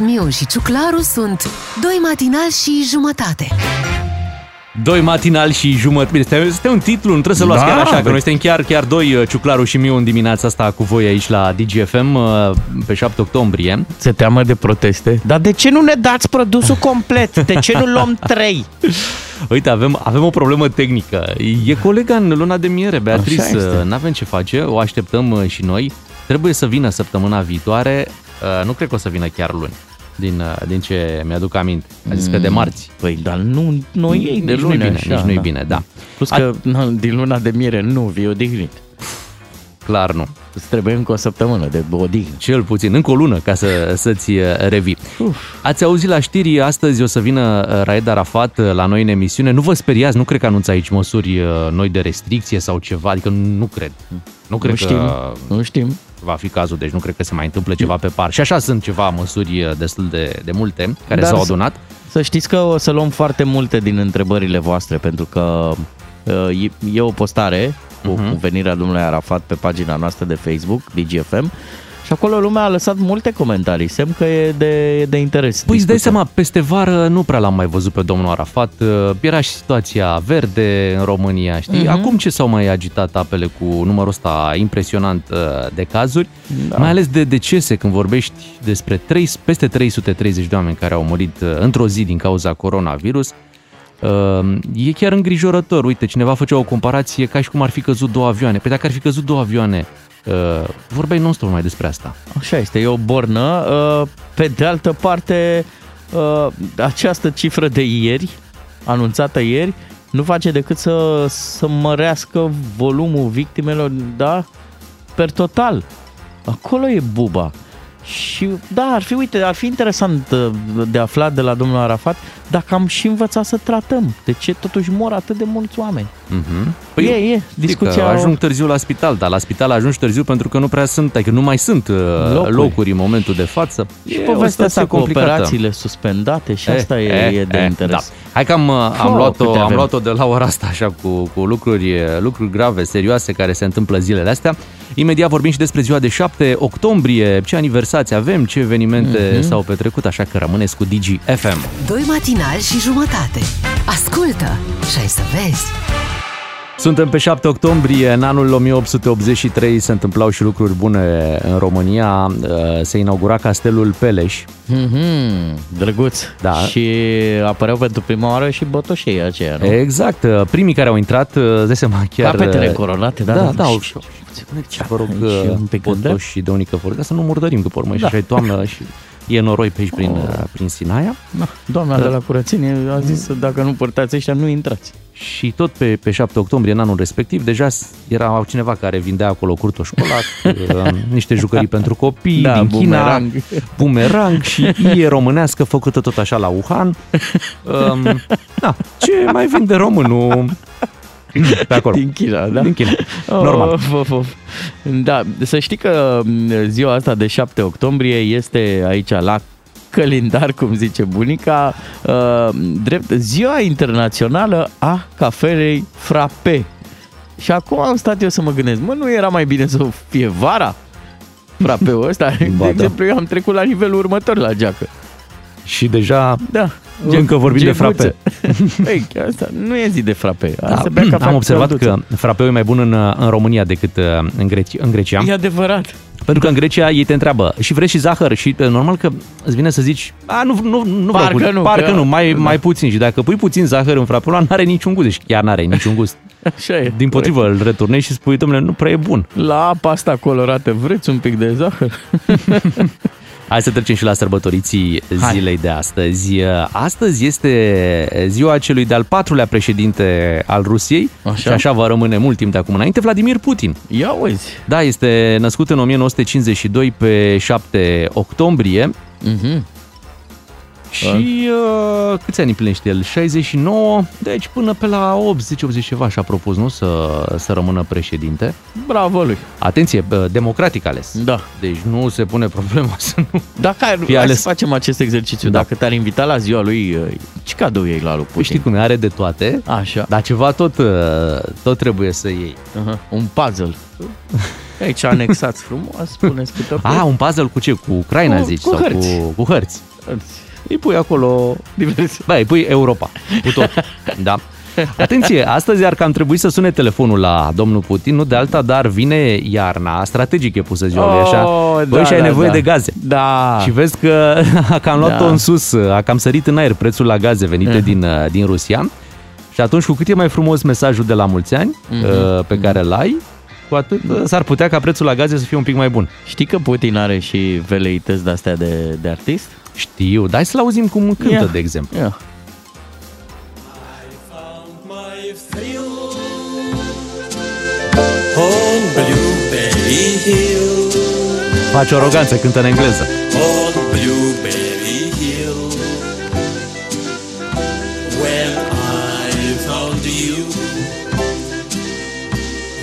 Miu și Ciuclaru sunt Doi matinali și jumătate. Doi matinal și jumătate. Bine, este, este un titlu, nu trebuie să luați Da, chiar așa, că bă. noi suntem chiar, chiar doi, uh, Ciuclaru și Miu, în dimineața asta cu voi aici la DGFM uh, pe 7 octombrie. Se teamă de proteste. Dar de ce nu ne dați produsul complet? De ce nu luăm trei? Uite, avem, avem o problemă tehnică. E colega în luna de miere, Beatrice, Așa este. nu avem ce face, o așteptăm uh, și noi. Trebuie să vină săptămâna viitoare, uh, nu cred că o să vină chiar luni, din, uh, din ce mi-aduc aminte. A zis că de marți. Păi, dar nu, nu e de Nici nu-i luni bine, așa, nici nu-i da. bine, da. Plus că na, din luna de miere nu vii odihnit. Clar nu. Îți trebuie încă o săptămână de odihnă. Cel puțin, încă o lună ca să, să-ți uh, revii. Uf. Ați auzit la știri, astăzi o să vină uh, Raed Arafat uh, la noi în emisiune. Nu vă speriați, nu cred că anunță aici măsuri uh, noi de restricție sau ceva, adică nu cred. Nu cred nu știm, că nu știm. Va fi cazul, deci nu cred că se mai întâmplă ceva pe par. Și așa sunt ceva măsuri uh, destul de, de multe care Dar s-au să- adunat. Să știți că o să luăm foarte multe din întrebările voastre, pentru că uh, e, e o postare cu, Mhm. cu venirea domnului Arafat pe pagina noastră de Facebook, DGFM, și acolo lumea a lăsat multe comentarii, semn că e de, e de interes. Păi îți dai discuția. seama, peste vară nu prea l-am mai văzut pe domnul Arafat. Uh, Era și situația verde în România, știi? Mhm. Acum ce s-au mai agitat apele cu numărul ăsta impresionant uh, de cazuri, Da. mai ales de decese, când vorbești despre 3, peste 330 de oameni care au murit uh, într-o zi din cauza coronavirus, uh, e chiar îngrijorător. Uite, cineva făcea o comparație ca și cum ar fi căzut două avioane. Păi dacă ar fi căzut două avioane, uh, vorbeai non-stop mai despre asta. Așa este, e o bornă. Uh, Pe de altă parte, uh, această cifră de ieri, anunțată ieri, nu face decât să, să mărească volumul victimelor, da, per total. Acolo e buba. Și da, ar fi, uite, ar fi interesant uh, de aflat de la domnul Arafat dacă am și învățat să tratăm. De ce totuși mor atât de mulți oameni? Mhm. Păi, e, e, Știi discuția... că ajung târziu la spital, dar la spital ajungi târziu pentru că nu prea sunt, adică nu mai sunt uh, locuri, Locuri. locuri în momentul de față. și E o povestea asta situație cu complicată. operațiile suspendate și asta e, e de interes. Da. Hai că am, am, Oh, luat-o, câte am avem. luat-o de la ora asta așa cu, cu lucruri, lucruri grave, serioase care se întâmplă zilele astea. Imediat vorbim și despre ziua de 7 octombrie, ce aniversați avem, ce evenimente Mhm. s-au petrecut, așa că rămâneți cu Digi FM. Doi matinali și jumătate. Ascultă și ai să vezi. Suntem pe 7 octombrie, în anul 1883 se întâmplau și lucruri bune în România. Uh, Se inaugura Castelul Peleș. Mm-hmm, drăguț. Da. Și apăreau pentru prima oară și botoșei aceia, nu? Exact, uh, primii care au intrat, uh, îți dai seama chiar... Capetele uh, coronate, da, da, da, da, au, și- și, vă rog, Și uh, un pic gândea. Botoș și de unică fără, ca să nu murdărim după urmă și Da. așa e toamnă și e noroi pe aici prin, Oh. uh, prin Sinaia. Da, doamna de la curățenie a zis că dacă nu părtați ăștia, nu intrați. Și tot pe, pe 7 octombrie, în anul respectiv, deja s- era cineva care vindea acolo curto școlat, uh, niște jucării pentru copii Da, din China, bumerang. bumerang și ie românească făcută tot așa la Wuhan. Um, da, ce mai vinde românul pe acolo? Din China, da? Din China. Normal. Of, of, of. Da, să știi că m, ziua asta de 7 octombrie este aici la calendar, cum zice bunica, uh, drept ziua internațională a cafelei frappe. Și acum am stat eu să mă gândesc, mă, nu era mai bine să fie vara? Frapeul ăsta, de da. exemplu, eu am trecut la nivelul următor la geacă. Și deja Da. Încă vorbim de frape. Păi, asta nu e zi de frape. Da, Se bea cafea am cu observat călduță. că frapeul e mai bun în, în România decât uh, în, Greci, în Grecia. E adevărat. Pentru că în Grecia ei te întreabă și vrei și zahăr și uh, normal că îți vine să zici a, nu, nu, nu vreau Parcă cu- nu, parcă că- nu mai, da. mai puțin și dacă pui puțin zahăr în frapeul ăla n-are niciun gust, deci chiar n-are niciun gust. Așa e. Din potrivă îl returnezi și spui, domnule, nu prea e bun. La apa asta colorată vreți un pic de zahăr? Hai să trecem și la sărbătoriții Hai. zilei de astăzi. Astăzi este ziua celui de-al patrulea președinte al Rusiei Așa. și așa va rămâne mult timp de acum înainte, Vladimir Putin. Ia uzi. Da, este născut în 1952 pe 7 octombrie Mhm. Și uh, câți ani împlinește el? 69, deci până pe la 80-80 ceva și-a propus, nu, să, să rămână președinte. Bravo lui. Atenție, bă, democratic ales. Da. Deci nu se pune problema să nu... Dacă ai, Fii hai ales. să facem acest exercițiu. Da. Dacă te-ar invita la ziua lui, uh, ce cadou iei la lui Păi Putin? știi cum e, are de toate, Așa. dar ceva tot, uh, tot trebuie să iei. Uh-huh. Un puzzle. Aici anexați frumos, spuneți câte Ah, un puzzle cu ce? Cu Ucraina, Cu- zici? cu sau hărți. Cu, cu hărți. Îi pui acolo diverse. Băi, îi pui Europa, cu tot. da. Atenție, astăzi ar cam trebui să sune telefonul la domnul Putin, nu de alta, dar vine iarna, strategic e pusă ziua lui așa. Oh, Băi, da, și ai da, nevoie da. de gaze. Da. Și vezi că a cam luat-o Da. în sus, a cam sărit în aer prețul la gaze venite Mhm. din, uh, din Rusia. Și atunci, cu cât e mai frumos mesajul de la mulți ani Mhm. uh, pe care îl ai, cu atât uh, s-ar putea ca prețul la gaze să fie un pic mai bun. Știi că Putin are și veleități de-astea de, de artist? Știu, dai să-l auzim cum cântă, Ia. de exemplu. Ia. On Blueberry Hill, Face o aroganță, cântă în engleză. on Blueberry Hill, when I found you,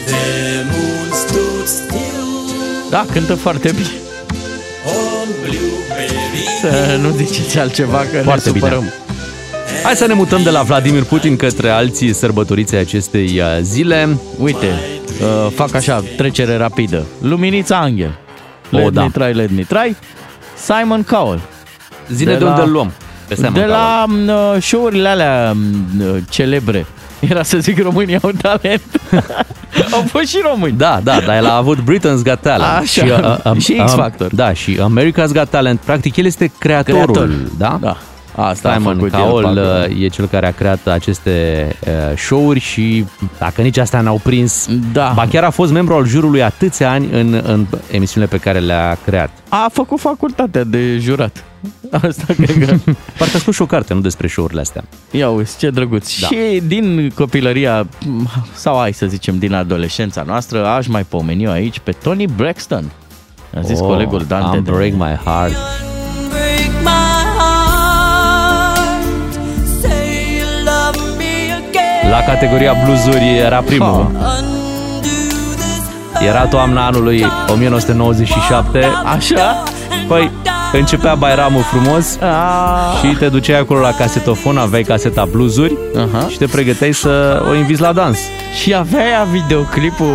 the moon stood still. Da, cântă foarte bine. On Blueberry Să nu ziceți altceva că Foarte ne bine. supărăm. Hai să ne mutăm de la Vladimir Putin către alții sărbătoriți ai acestei uh, zile. Uite, uh, fac așa, trecere rapidă. Luminița Angel. O, Let da. me try, let me try. Simon Cowell. Zile de, De unde la- îl luăm. Pe Simon de Cowell. la uh, show-urile alea uh, celebre. Era să zic românii au talent. au fost și români. Da, da, dar el a avut Britain's Got Talent. Așa, și X Factor. Da, și America's Got Talent. Practic, el este creatorul, Creator. da? Da. Asta a Simon făcut el, Cowell parcă. uh, e cel care a creat aceste uh, show-uri și dacă nici astea n-au prins, Da. ba chiar a fost membru al jurului atâția ani în, în emisiunile pe care le-a creat. A făcut facultatea de jurat. Asta cred că... Parcă a scos și o carte, nu despre show-urile astea. Ia uite, ce drăguț. Da. Și din copilăria, sau hai să zicem din adolescența noastră, aș mai pomeni eu aici pe Tony Braxton. A zis colegul Dante. I'm de- break my heart. break my heart. Say you love me again. La categoria bluesuri era primul. Ha. Undo this Era toamna anului 1997. Așa? Păi, începea Bairamul frumos A, și te duceai acolo la casetofon, aveai caseta bluesuri Aha. și te pregăteai să o inviți la dans. Și avea videoclipul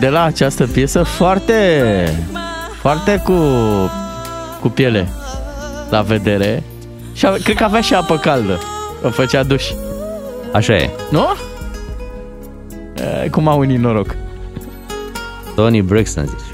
de la această piesă foarte, foarte cu, cu piele la vedere. Și ave- cred că avea și apă caldă. O făcea duș. Așa e. Nu? E, cum au unii noroc. Tony Braxton zici.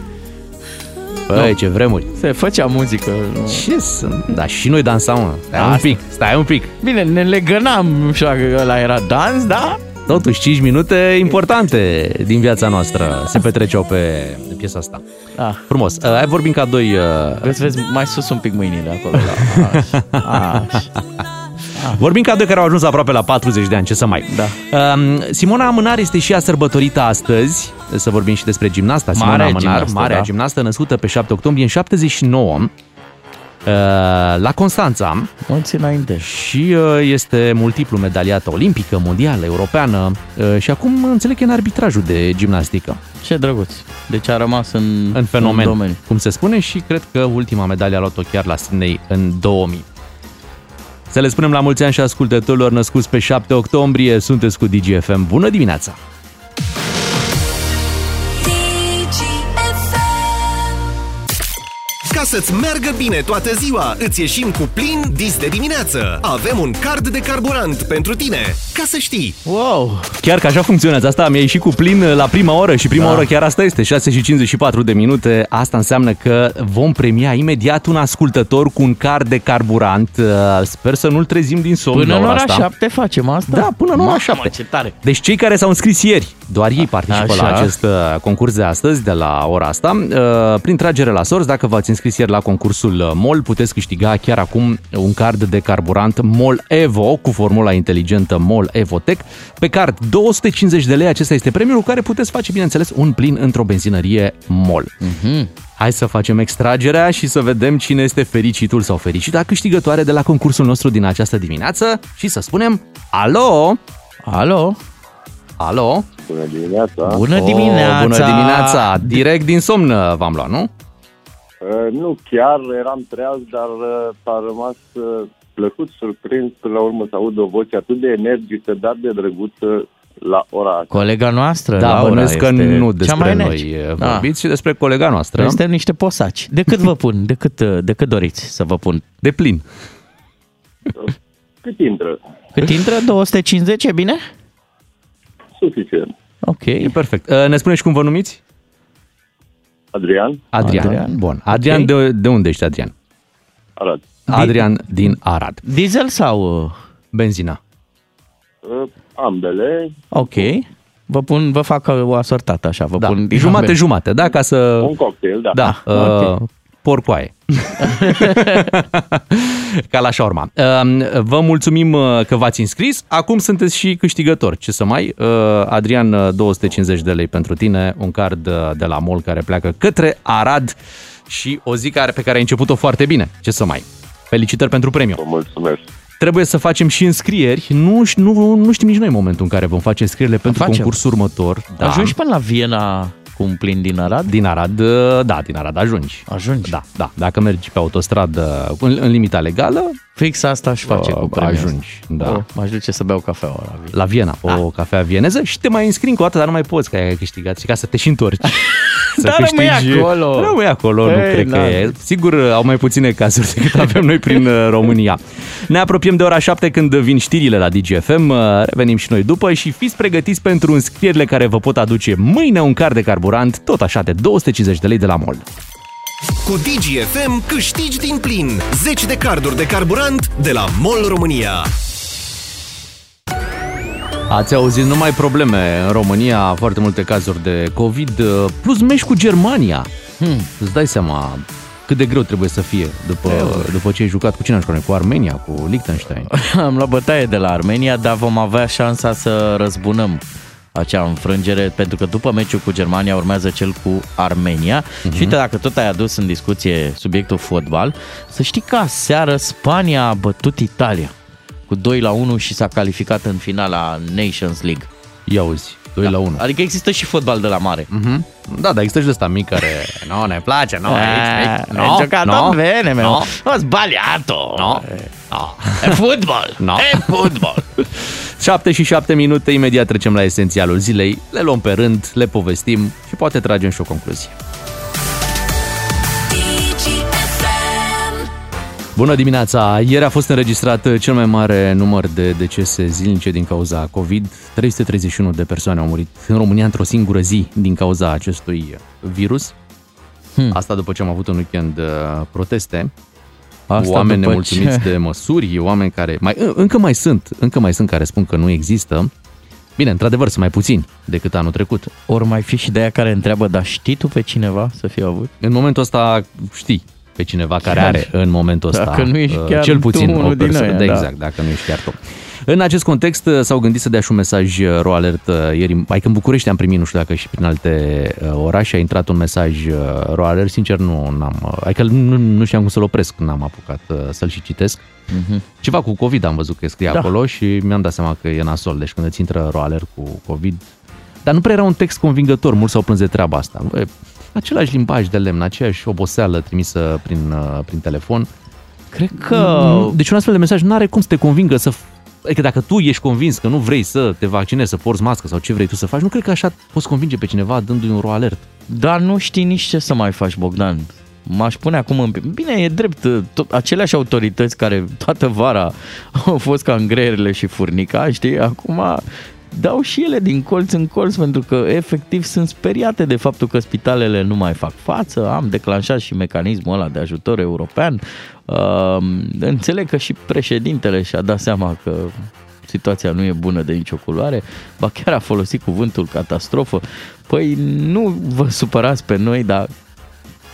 Băi, ce vremuri. Se făcea muzică. Nu? Ce sunt? Da, și noi dansam, mă. Stai un Asta. pic, stai un pic. Bine, ne legănam, nu știu dacă ăla era dans, da? Totuși, 5 minute importante din viața noastră se petreceau pe piesa asta. Ah. Frumos. Uh, Ai vorbit ca doi... Uh, Vezi, vezi, mai sus un pic mâinile acolo. Da. Așa. Așa. Vorbim ca doi care au ajuns aproape la 40 de ani, ce să mai. Da. Um, Simona Amânar este și ea sărbătorită astăzi. Să vorbim și despre gimnasta. Simona Marea Amânar, gimnastă, marea da. gimnastă, născută pe 7 octombrie în 79 uh, la Constanța Mulți înainte. și uh, este multiplu medaliată olimpică, mondială, europeană uh, și acum înțeleg că e în arbitrajul de gimnastică. Ce drăguț. Deci a rămas în, În fenomen, în domeniu. cum se spune și cred că ultima medalie a luat-o chiar la Sydney în 2000. Să le spunem la mulți ani și ascultătorilor născuți pe 7 octombrie, sunteți cu DGFM. Bună dimineața! Ca să-ți meargă bine toată ziua, îți ieșim cu plin dis de dimineață. Avem un card de carburant pentru tine. Ca să știi. Wow! Chiar că așa funcționează asta, mi-a ieșit cu plin la prima oră și prima Da. oră chiar asta este, 6 și 54 de minute. Asta înseamnă că vom premia imediat un ascultător cu un card de carburant. Uh, Sper să nu-l trezim din somn Până la în ora ora asta. 7 facem asta? Da, până în ora Mamă, 7. ce tare! Deci cei care s-au înscris ieri, doar ei participă Așa. la acest uh, concurs de astăzi, de la ora asta. Uh, Prin tragere la sorți, dacă v-ați înscris ieri la concursul uh, MOL, puteți câștiga chiar acum un card de carburant MOL Evo cu formula inteligentă MOL Evotec. Pe card 250 de lei, acesta este premiul cu care puteți face, bineînțeles, un plin într-o benzinărie MOL. Mhm. Hai să facem extragerea și să vedem cine este fericitul sau fericita câștigătoare de la concursul nostru din această dimineață și să spunem alo! Alo? Alo! Bună dimineața! Bună dimineața! Oh, bună dimineața! Direct din somn uh, v-am luat, nu? Uh, nu chiar, eram treaz, dar uh, a rămas uh, plăcut surprins până la urmă să aud o voce atât de energică, dar de drăguță la ora asta. Colega noastră, Da, Laura, bănuiesc că este nu cea despre mai noi neci. uh, Da. vorbiți, ci despre colega noastră. Noi suntem niște posaci. De cât vă pun? De cât, uh, de cât doriți să vă pun? De plin. Cât intră? Cât intră? 250, e bine? Suficient. Ok. E perfect. Uh, Ne spuneți cum vă numiți? Adrian, Adrian. Adrian. Bun. Adrian, Ok. de, de unde ești, Adrian? Arad. Adrian din Arad. Diesel sau... uh, Benzina. Uh, ambele, Ok. Vă pun, vă fac uh, o asortată așa, vă Da. pun din Jumate, ambele. jumate, da, ca să... un cocktail, da. Da, Ah, uh, ok. Porcoaie. Ca la șaurma. Uh, Vă mulțumim uh, că v-ați înscris. Acum sunteți și câștigători. Ce să mai? Uh, Adrian, uh, 250 de lei pentru tine, un card uh, de la MOL care pleacă către Arad și o zi care, pe care ai început-o foarte bine. Ce să mai? Felicitări pentru premiu. Vă mulțumesc. Trebuie să facem și înscrieri. Nu, nu, nu știm nici noi momentul în care vom face înscrierile pentru Facem. concursul următor. Da. Ajungi până la Viena cu un plin din Arad? Din Arad, uh, da, din Arad ajungi. Ajungi. Da, da. Dacă mergi pe autostradă în, în limita legală, Fix asta aș face Uh, cu premiul ajungi, ăsta. da. O, m-aș duce să beau cafea la Viena. la Viena, o Da. cafea vieneză și te mai înscrii încă o dată, dar nu mai poți că ai câștigat și ca să te și întorci. să Dar rămâi acolo. Rămâi acolo, nu Ei, cred că da. e. Sigur, au mai puține cazuri decât avem noi prin uh, România. Ne apropiem de ora 7 când vin știrile la DGFM. Uh, Revenim și noi după și fiți pregătiți pentru înscrierile care vă pot aduce mâine un car de carburant, tot așa de 250 de lei de la MOL. Cu DGFM câștigi din plin 10 de carduri de carburant de la MOL România. Ați auzit numai probleme în România, foarte multe cazuri de COVID, uh, plus meci cu Germania. Hmm. Îți dai seama cât de greu trebuie să fie după, după ce ai jucat cu cine ai jucat? Cu Armenia, cu Liechtenstein. Am luat bătaie de la Armenia, dar vom avea șansa să răzbunăm acea înfrângere, pentru că după meciul cu Germania urmează cel cu Armenia. Uh-huh. Și uite, dacă tot ai adus în discuție subiectul fotbal, să știi că aseară Spania a bătut Italia cu 2 la 1 și s-a calificat în finala Nations League. Ia uzi, 2 la 1. Adică există și fotbal de la mare. Mhm. Da, dar există și de ăsta mic care... Nu, ne place, nu, Ah, aici, aici. hai giocato bene, meu. no, Ho sbagliato. no, no. E football. No. E football. 7 și 7 minute, imediat trecem la esențialul zilei, le luăm pe rând, le povestim și poate tragem și o concluzie. Bună dimineața! Ieri a fost înregistrat cel mai mare număr de decese zilnice din cauza COVID. 331 de persoane au murit în România într-o singură zi din cauza acestui virus. Hmm. Asta după ce am avut un weekend uh, proteste. Asta oameni după nemulțumiți ce- de măsuri, oameni care... Mai, în- încă mai sunt, încă mai sunt care spun că nu există. Bine, într-adevăr, sunt mai puțini decât anul trecut. Ori mai fi și de aia care întreabă, dar știi tu pe cineva să fie avut? În momentul ăsta știi pe cineva care are în momentul ăsta Dacă nu ești uh, chiar cel tu puțin unul o din persoană. ăia, da, da. exact, dacă nu ești chiar tu. În acest context uh, s-au gândit să dea și un mesaj uh, ro alert uh, ieri, mai că în București am primit, nu știu dacă și prin alte uh, orașe a intrat un mesaj uh, ro alert, sincer nu n-am, uh, adică nu, nu știam cum să-l opresc, n-am apucat uh, să-l și citesc. Mhm. Ceva cu COVID am văzut că scrie Da. acolo și mi-am dat seama că e nasol, deci când îți intră ro alert cu COVID, dar nu prea era un text convingător, mulți s-au plâns de treaba asta. Bă, Același limbaj de lemn, aceeași oboseală trimisă prin, uh, prin telefon. Cred că... Deci un astfel de mesaj nu are cum să te convingă să... f- Adică dacă tu ești convins că nu vrei să te vaccinezi, să porți mască sau ce vrei tu să faci, nu cred că așa poți convinge pe cineva dându-i un ro alert. Dar nu știi nici ce să mai faci, Bogdan. M-aș pune acum în... Bine, e drept, tot, aceleași autorități care toată vara au fost ca în greierile și furnica, știi, acum dau și ele din colț în colț pentru că efectiv sunt speriate de faptul că spitalele nu mai fac față. Am declanșat și mecanismul ăla de ajutor european. Uh, înțeleg că și președintele și-a dat seama că situația nu e bună de nicio culoare, ba chiar a folosit cuvântul catastrofă. Păi nu vă supărați pe noi, dar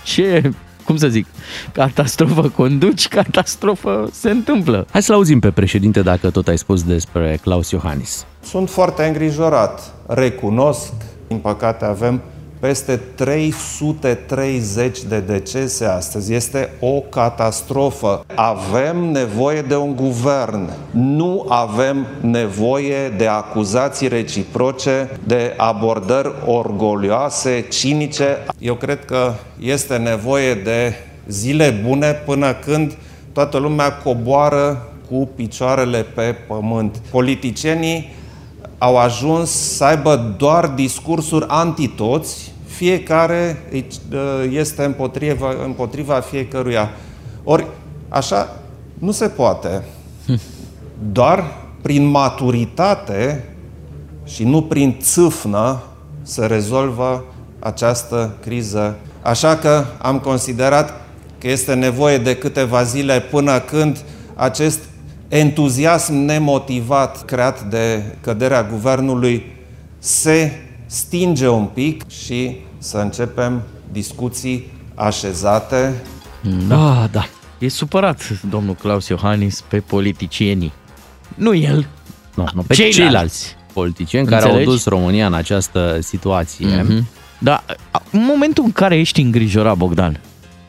ce, cum să zic, catastrofă conduci, catastrofă se întâmplă. Hai să-l auzim pe președinte dacă tot ai spus despre Claus Iohannis. Sunt foarte îngrijorat. Recunosc, din păcate avem peste 330 de decese astăzi. Este o catastrofă. Avem nevoie de un guvern. Nu avem nevoie de acuzații reciproce, de abordări orgolioase, cinice. Eu cred că este nevoie de zile bune până când toată lumea coboară cu picioarele pe pământ. Politicienii au ajuns să aibă doar discursuri anti-toți, fiecare îi- uh, este împotriva, împotriva fiecăruia. Ori așa nu se poate. Doar prin maturitate și nu prin țâfnă se rezolvă această criză. Așa că am considerat că este nevoie de câteva zile până când acest entuziasm nemotivat creat de căderea guvernului se stinge un pic și să începem discuții așezate Da, da. E supărat domnul Claus Iohannis pe politicienii. Nu el, Nu, nu, pe Ceilalți. ceilalți, politicieni care au Înțelegi? dus România în această situație. Mhm. Da, în momentul în care ești îngrijorat, Bogdan,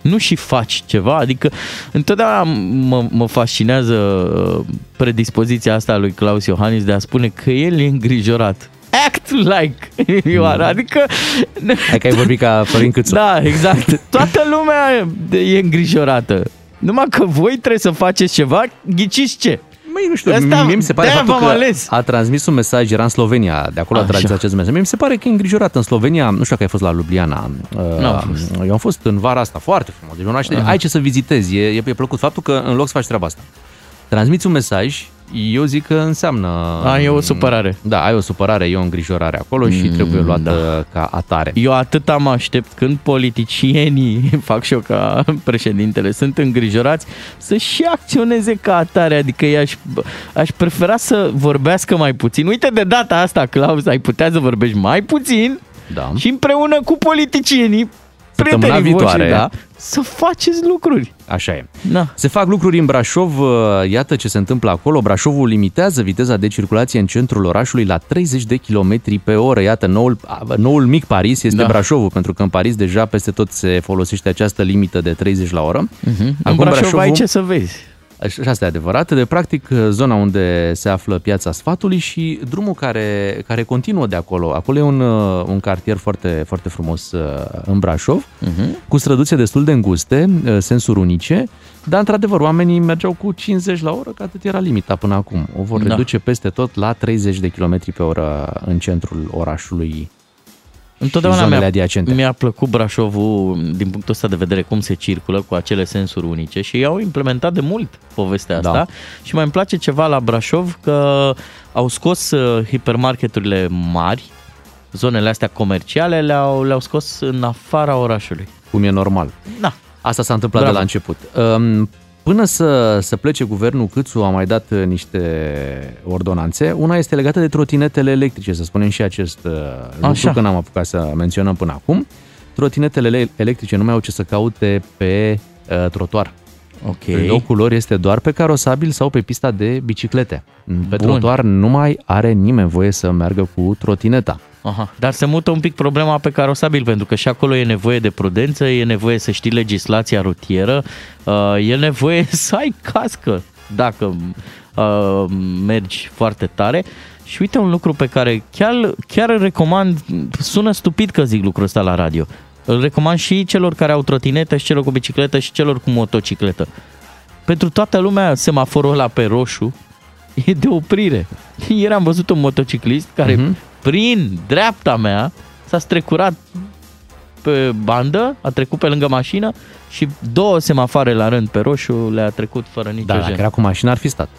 nu și faci ceva, adică întotdeauna mă, mă fascinează uh, predispoziția asta a lui Claus Iohannis de a spune că el e îngrijorat. Act like you are, adică... Hai că ai vorbit ca Florin Câțu. Da, exact. Toată lumea e îngrijorată. Numai că voi trebuie să faceți ceva, ghiciți ce? Măi, nu știu, Asta- mie mi se pare de-aia faptul v-am că ales. a transmis un mesaj, era în Slovenia, de acolo a Așa. transmis acest mesaj. Mie mi se pare că e îngrijorat în Slovenia, nu știu dacă ai fost la Ljubljana. N-am Uh, fost. Eu am fost în vara asta, foarte frumos. Deci un oraș, ai ce să vizitezi, e, e plăcut faptul că în loc să faci treaba asta. Transmiți un mesaj, eu zic că înseamnă... A, e o supărare. Da, ai o supărare, e o îngrijorare acolo și trebuie luată ca atare. Eu atât am aștept când politicienii, fac și eu ca președintele, sunt îngrijorați, să și acționeze ca atare. Adică eu aș, aș prefera să vorbească mai puțin. Uite de data asta, Claus, ai putea să vorbești mai puțin Da. și împreună cu politicienii, Săptămâna prietenii viitoare. voștri, da, să faceți lucruri. Așa e. Da. Se fac lucruri în Brașov, uh, iată ce se întâmplă acolo. Brașovul limitează viteza de circulație în centrul orașului la 30 de km pe oră. Iată, noul, a, noul mic Paris este Da. Brașovul, pentru că în Paris deja peste tot se folosește această limită de 30 la oră. Uh-huh. În Brașov ai ce să vezi. Și asta e adevărat. De practic, zona unde se află piața sfatului și drumul care, care continuă de acolo. Acolo e un, uh, un cartier foarte, foarte frumos uh, în Brașov, uh-huh. cu străduțe destul de înguste, uh, sensuri unice, dar într-adevăr oamenii mergeau cu 50 la oră, că atât era limita până acum. O vor Da. reduce peste tot la 30 de km pe oră în centrul orașului Întotdeauna și zonele mi-a, adiacente. mi-a plăcut Brașovul din punctul ăsta de vedere cum se circulă cu acele sensuri unice și ei au implementat de mult povestea asta Da. și mai îmi place ceva la Brașov că au scos uh, hipermarketurile mari, zonele astea comerciale, le-au, le-au scos în afara orașului. cum e normal. Da. Asta s-a întâmplat Bravo. de la început. Um, Până să, să plece guvernul Câțu a mai dat uh, niște ordonanțe. Una este legată de trotinetele electrice, să spunem și acest uh, lucru, Așa. că n-am apucat să menționăm până acum. Trotinetele ele- electrice nu mai au ce să caute pe uh, trotuar. Ok. Locul lor este doar pe carosabil sau pe pista de biciclete. Pe Bun. trotuar nu mai are nimeni voie să meargă cu trotineta. Aha. Dar se mută un pic problema pe carosabil, pentru că și acolo e nevoie de prudență, e nevoie să știi legislația rutieră, uh, e nevoie să ai cască dacă uh, mergi foarte tare. Și uite un lucru pe care chiar, chiar îl recomand, sună stupid că zic lucrul ăsta la radio, îl recomand și celor care au trotinetă și celor cu bicicletă și celor cu motocicletă. Pentru toată lumea, semaforul ăla pe roșu e de oprire. Ieri am văzut un motociclist care Mhm. Prin dreapta mea s-a strecurat pe bandă, a trecut pe lângă mașină și două semafoare la rând pe roșu le-a trecut fără nicio Da, dacă jenă. era cu mașina ar fi stat.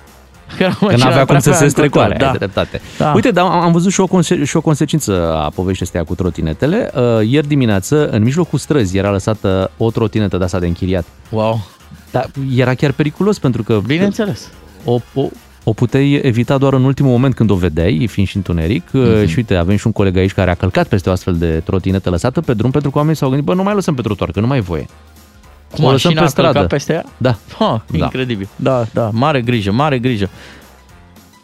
Că Că n-avea cum să se strecoare, da. ai dreptate. Da. Uite, dar am am văzut și o, conse- și o consecință a poveștii astea cu trotinetele. Uh, ieri dimineață, în mijlocul străzii, era lăsată o trotinetă de asta de închiriat. Wow, Dar era chiar periculos pentru că bineînțeles. o, o, o puteai evita doar în ultimul moment când o vedeai, fiind și întuneric. Uh-huh. Și uite, avem și un coleg aici care a călcat peste o astfel de trotinetă lăsată pe drum pentru că oamenii s-au gândit, bă, nu mai lăsăm pe trotuar, că nu mai e voie. Cu O lăsăm mașina pe a călcat stradă. peste ea? Da. Ha, Da. incredibil. Da, da, mare grijă, mare grijă.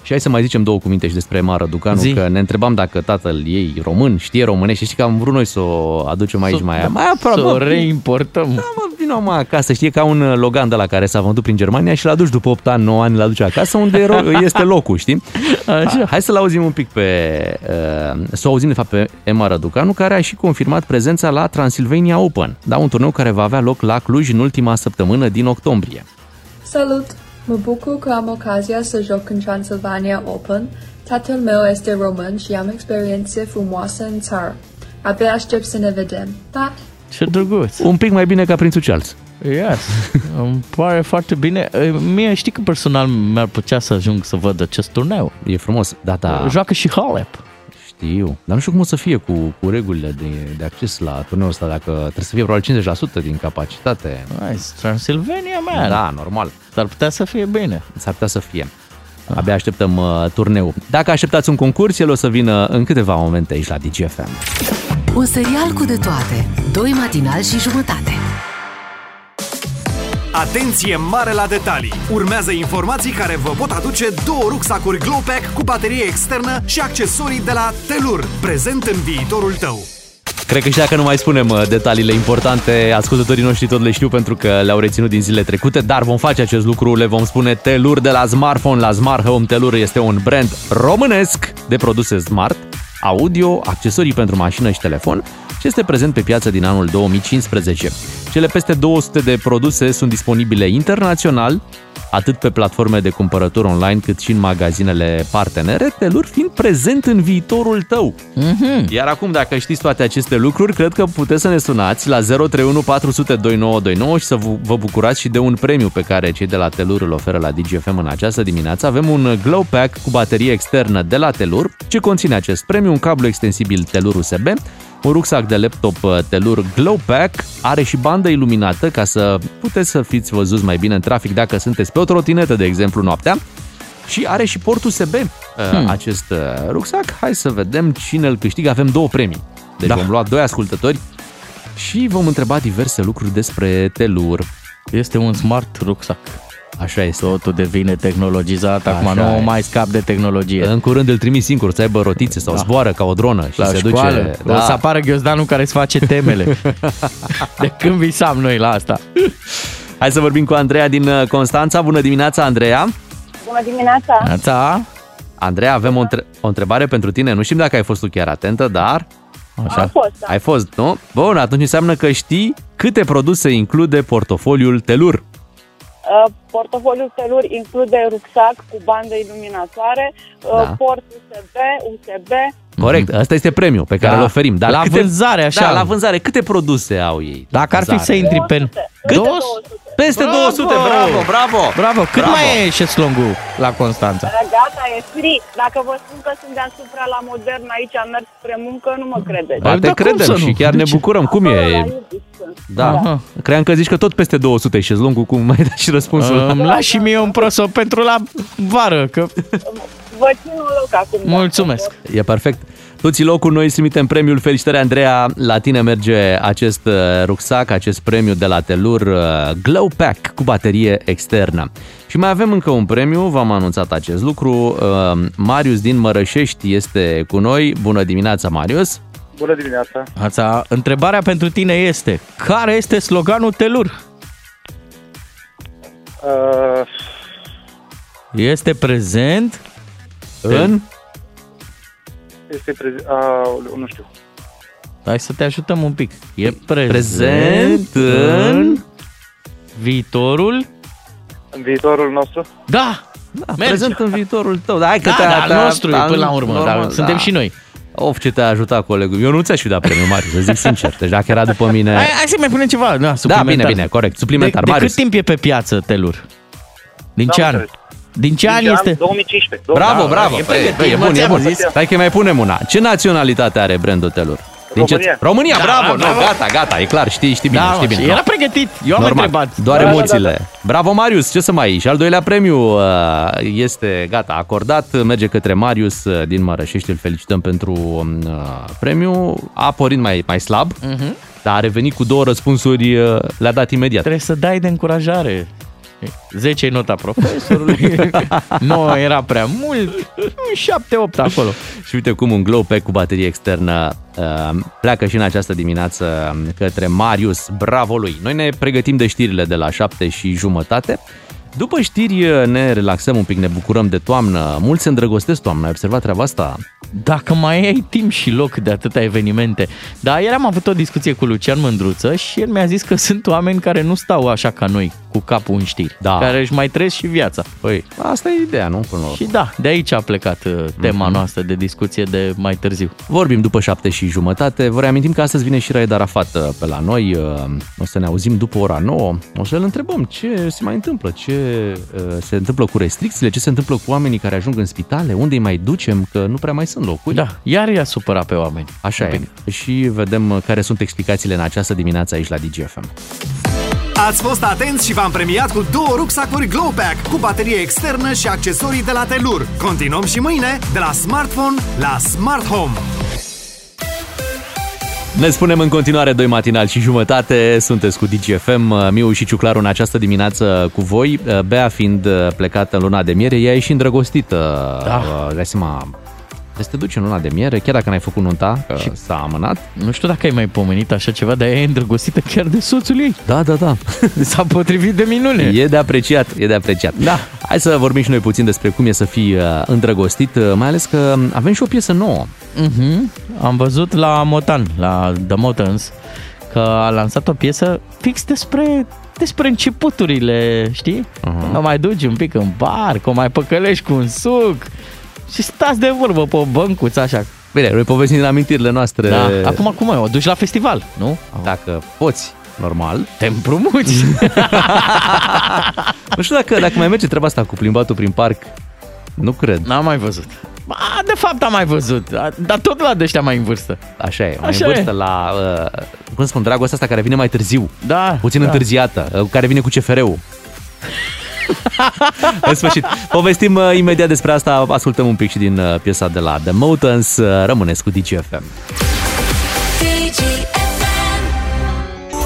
Și hai să mai zicem două cuvinte și despre Mara Ducanu, Zi. că ne întrebam dacă tatăl ei român, știe românește și știi că am vrut noi să o aducem aici Să- mai, da, mai Să aproape. o bă, reimportăm. Da, mă, vină mă acasă, știe ca un Logan de la care s-a vândut prin Germania și l-a dus după 8 ani, 9 ani, l-a duce acasă unde ro- este locul, știi? Așa. Hai să-l auzim un pic pe, uh, să o auzim de fapt pe Emma Răducanu, care a și confirmat prezența la Transylvania Open, da, un turneu care va avea loc la Cluj în ultima săptămână din octombrie. Salut! Mă bucur că am ocazia să joc în Transylvania Open, Tatăl meu este român și am experiențe frumoase în țară. Abia aștept să ne vedem. Da? Ce drăguț. Un pic mai bine ca Prințul Charles. Yes, îmi pare foarte bine. E, Mie știi că personal mi-ar plăcea să ajung să văd acest turneu. E frumos. Data... Joacă și Halep. Știu, dar nu știu cum o să fie cu, cu regulile de, de acces la turneul ăsta, dacă trebuie să fie probabil 50% din capacitate. Nice, Transylvania, man. Da, normal. S-ar putea să fie bine. S-ar putea să fie. Abia așteptăm uh, turneul. Dacă așteptați un concurs, el o să vină în câteva momente aici la DGFM. Un serial cu de toate. Doi matinali și jumătate. Atenție mare la detalii! Urmează informații care vă pot aduce două rucsacuri Glowpack cu baterie externă și accesorii de la Telur, prezent în viitorul tău. Cred că și dacă nu mai spunem uh, detaliile importante, ascultătorii noștri tot le știu pentru că le-au reținut din zilele trecute, dar vom face acest lucru, le vom spune Telur de la smartphone la Smart Home. Telur este un brand românesc de produse smart, audio, accesorii pentru mașină și telefon și este prezent pe piață din anul 2015. Cele peste 200 de produse sunt disponibile internațional, atât pe platforme de cumpărături online, cât și în magazinele partenere, Telur fiind prezent în viitorul tău. Mhm. Iar acum, dacă știți toate aceste lucruri, cred că puteți să ne sunați la 031 400 2929 și să vă- vă bucurați și de un premiu pe care cei de la Telur îl oferă la DGFM în această dimineață. Avem un Glow Pack cu baterie externă de la Telur. Ce conține acest premiu? Un cablu extensibil Telur USB, un rucsac de laptop uh, Telur Glow Pack, are și bandă iluminată ca să puteți să fiți văzuți mai bine în trafic dacă sunteți pe o trotinetă, de exemplu, noaptea. Și are și port USB uh, Hmm. acest uh, rucsac. Hai să vedem cine îl câștigă. Avem două premii. Deci Da. vom lua doi ascultători și vom întreba diverse lucruri despre Telur. Este un smart rucsac. Așa este. Totul devine tehnologizat, acum Așa nu e. mai scap de tehnologie. În curând îl trimis singur să aibă rotițe sau Da. zboară ca o dronă și la se școală. duce... Da. O să apară ghiozdanul care îți face temele. de când visam noi la asta. Hai să vorbim cu Andreea din uh, Constanța. Bună dimineața, Andreea! Bună dimineața! Neața. Andreea, avem o, între- o întrebare pentru tine. Nu știm dacă ai fost tu chiar atentă, dar... Așa. Am fost, da. Ai fost, nu? Bun, atunci înseamnă că știi câte produse include portofoliul Telur. Uh, Portofoliul Telur include rucsac cu bandă iluminatoare, uh, Da. port USB, USB, Corect, asta este premiul pe care Da. îl oferim. Dar La câte, vânzare, așa. Da, la vânzare. Câte produse au ei? la Dacă ar fi vânzare? să intri pe... 200. Două- 200. Peste 200, bravo, bravo! Bravo! Cât Bravo. mai e șeslongul la Constanța? Uh, Gata, e free. Dacă vă spun că sunt deasupra la modern aici, am mers spre muncă, nu mă credeți. Ba, Păi, te dar cum credem să nu? și chiar De ne ce? bucurăm. Cum Acolo, e? la Iubiș sunt. Da. Aha. Cream că zici că tot peste 200 e șezlongul, cum mai da și răspunsul. Îmi lași și mie un prosop pentru la vară, că... Vă țin un loc acum. da. Mulțumesc! E perfect. Tu ții locul, noi îți trimitem premiul. Felicitări, Andreea. La tine merge acest uh, rucsac, acest premiu de la Telur uh, Glow Pack cu baterie externă. Și mai avem încă un premiu, v-am anunțat acest lucru. Uh, Marius din Mărășești este cu noi. Bună dimineața, Marius. Bună dimineața! Ața, întrebarea pentru tine este, care este sloganul Telur? Uh, Este prezent În? Este prezent... Uh, nu știu. Hai să te ajutăm un pic. E prezent, Prezent în... în viitorul... În viitorul nostru? Da! Da, Merge. prezent în viitorul tău. Da, hai că Da, te da, al nostru e până la urmă, normal, dar suntem și noi. Of, ce te-a ajutat colegul. Eu nu ți-aș fi dat premiu, Marius, să zic sincer. Deci dacă era după mine... Hai, hai să mai punem ceva. Da, Da, suplimentar. bine, bine, corect. Suplimentar. De, de Marius. cât timp e pe piață Telur? Din Da, ce am an? înțeles. Din ce an este? 2015. Bravo, Da, bravo. e Băi, pregătit, băi, e mă, bun, e ți-am bun. zis. Stai că mai punem una. Ce naționalitate are brandul Telur? Din ce- România. România, Da, bravo. bravo. Nu, gata, gata, e clar, știi, știi bine, Da, știi mă, bine. și era pregătit. Eu am Normal, întrebat. doar Da, da, emoțiile. Bravo, Marius, ce să mai Și al doilea premiu uh, este, gata, acordat. Merge către Marius uh, din Mărășești. Îl felicităm pentru um, uh, premiu. A pornit mai, mai slab, Mhm. dar a revenit cu două răspunsuri, uh, le-a dat imediat. Trebuie să dai de încurajare. 10 e nota profesorului, 9 era prea mult, 7-8 acolo. Și uite cum un glow pack cu baterie externă uh, pleacă și în această dimineață către Marius. Bravo lui! Noi ne pregătim de știrile de la 7 și jumătate. După știri uh, ne relaxăm un pic, ne bucurăm de toamnă. Mulți se îndrăgostesc toamnă, ai observat treaba asta? dacă mai ai timp și loc de atâtea evenimente. Dar ieri am avut o discuție cu Lucian Mândruță și el mi-a zis că sunt oameni care nu stau așa ca noi, cu capul în știri, Da. care își mai trăiesc și viața. Păi, asta e ideea, nu? Până la urmă. Și da, de aici a plecat uh, tema Mhm. noastră de discuție de mai târziu. Vorbim după șapte și jumătate. Vă reamintim că astăzi vine și Raed Arafat uh, pe la noi. Uh, O să ne auzim după ora 9. O să-l întrebăm ce se mai întâmplă, ce uh, se întâmplă cu restricțiile, ce se întâmplă cu oamenii care ajung în spitale, unde îi mai ducem, că nu prea mai sunt locuri. Da, iar i-a supărat pe oameni. Așa Un e. pic. Și vedem uh, care sunt explicațiile în această dimineață aici la DGFM. Ați fost atenți și v-am premiat cu două rucsacuri Glowpack cu baterie externă și accesorii de la Telur. Continuăm și mâine de la smartphone la smart home. Ne spunem în continuare doi matinal și jumătate, sunteți cu DGFM, Miu și Ciuclaru în această dimineață cu voi, Bea fiind uh, plecată în luna de miere, ea e și îndrăgostită, Da. Uh, dai seama, să te duci în luna de miere, chiar dacă n-ai făcut nunta, că Și- s-a amânat. Nu știu dacă ai mai pomenit așa ceva, dar ea e îndrăgostită chiar de soțul ei. Da, da, da. S-a potrivit de minune. E de apreciat, e de apreciat. Da. Hai să vorbim și noi puțin despre cum e să fii uh, îndrăgostit, uh, mai ales că avem și o piesă nouă. Mhm. Am văzut la Motan, la The Motans, că a lansat o piesă fix despre despre începuturile, știi? Mhm. Uh-huh. mai duci un pic în bar, că o mai păcălești cu un suc și stați de vorbă pe o băncuță așa. Bine, noi povestim din amintirile noastre. Da. Acum cum e? O duci la festival, nu? Dacă poți, normal. Te împrumuți. Nu știu dacă, dacă mai merge treaba asta cu plimbatul prin parc. Nu cred. N-am mai văzut. Ba, de fapt am mai văzut, dar tot la de ăștia mai în vârstă. Așa e, mai Așa în vârstă e. la, uh, cum spun, dragostea asta care vine mai târziu. Da. Puțin da. întârziată, uh, care vine cu CFR-ul. În sfârșit, povestim uh, imediat despre asta, ascultăm un pic și din uh, piesa de la The Motans, uh, rămâneți cu DGFM.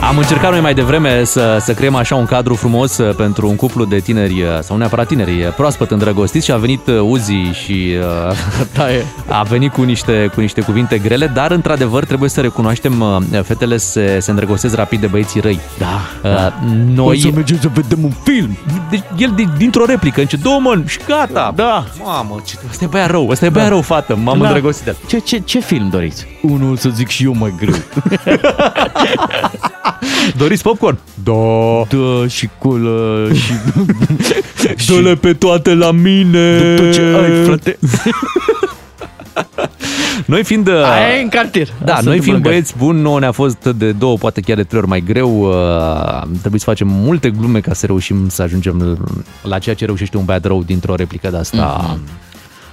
Am încercat noi mai devreme să, să creăm așa un cadru frumos uh, pentru un cuplu de tineri, uh, sau nu neapărat tineri, uh, proaspăt îndrăgostiți și a venit uh, Uzi și uh, Da, e. a venit cu niște, cu niște cuvinte grele, dar într-adevăr trebuie să recunoaștem, uh, fetele se, se îndrăgostesc rapid de băieții răi. Da. Uh, Noi... să mergem să vedem un film. Deci el de, dintr-o replică, înce două mâini și gata. Da. Mamă, ce, ăsta e băiat rău, ăsta e băiat rău, fată, m-am Da. îndrăgostit de el. Ce, ce, ce film doriți? Unul să zic și eu mai greu. Doriți popcorn? Da. Da, și colă și... Dă-le pe toate la mine. tot ce ai, frate. Noi fiind... uh, Aia e în cartier. Da, Asta noi se fiind întâmplă în băieți buni, nouă ne-a fost de două, poate chiar de trei ori mai greu. uh, Trebuie să facem multe glume ca să reușim să ajungem la ceea ce reușește un băiat rău dintr-o replică de asta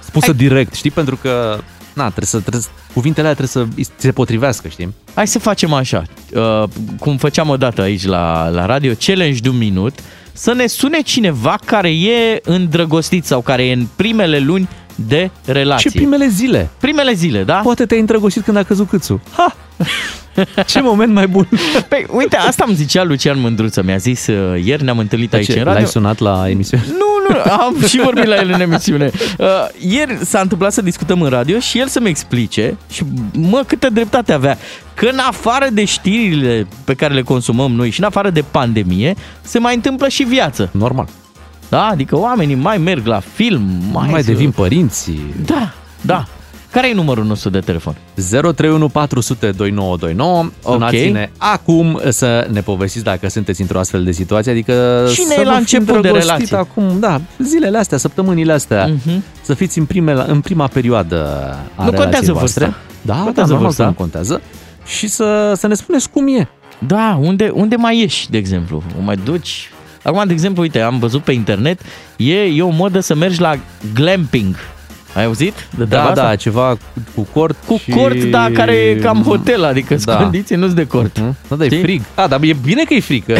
spusă direct, știi? Pentru că na, trebuie să, trebuie, să- cuvintele alea trebuie să îi se potrivească, știi? Hai să facem așa, uh, cum făceam odată aici la, la radio, challenge de un minut, să ne sune cineva care e îndrăgostit sau care e în primele luni de relație. Ce primele zile? Primele zile, da? Poate te-ai îndrăgostit când a căzut câțul. Ha! Ce moment mai bun! Păi, uite, asta îmi zicea Lucian Mândruță, mi-a zis uh, ieri, ne-am întâlnit aici Ce, în radio. l-ai sunat la emisiune? Nu, nu, am și vorbit la el în emisiune. Uh, ieri s-a întâmplat să discutăm în radio și el să-mi explice și mă, câtă dreptate avea, că în afară de știrile pe care le consumăm noi și în afară de pandemie, se mai întâmplă și viață. Normal. Da, adică oamenii mai merg la film, mai, Mai se- devin părinți. Da, da. Care e numărul nostru de telefon? 031 400 2929 Sunați-ne acum să ne povestiți dacă sunteți într-o astfel de situație, adică Cine să e la vă fi început de îndrăgostit relație? acum, da, zilele astea, săptămânile astea, Mhm. să fiți în, primele, în prima perioadă a Nu relației contează voastre. vârsta. Da, Contează da, normal vârsta. că nu contează. Și să, să ne spuneți cum e. Da, unde, unde mai ieși, de exemplu? O mai duci? Acum, de exemplu, uite, am văzut pe internet, e, e o modă să mergi la glamping. Ai auzit de treaba Da, asta? da, ceva cu, cu cort Cu și... cort, da, care e cam hotel, adică Da. da. condiții nu de cort. Mhm. Da, da, e Știi? frig. Ah, dar e bine că e frig, că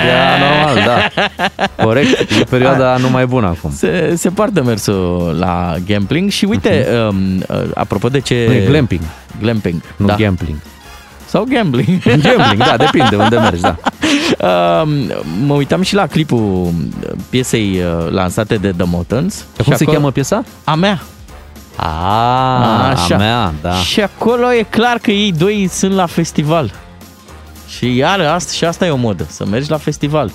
abia normal, da. Corect, e perioada nu mai bună acum. Se, se poartă mersul la gambling și uite, um, uh, apropo de ce... Mhm. Nu, e glamping, Glamping, nu da. gambling. Sau gambling. Gambling, da, depinde unde mergi, da. Um, mă uitam și la clipul piesei uh, lansate de The Motans. Cum Și se acolo- cheamă piesa? A mea. A, Așa. a mea, da. Și acolo e clar că ei doi sunt la festival. Și iar asta, și asta e o modă, să mergi la festival.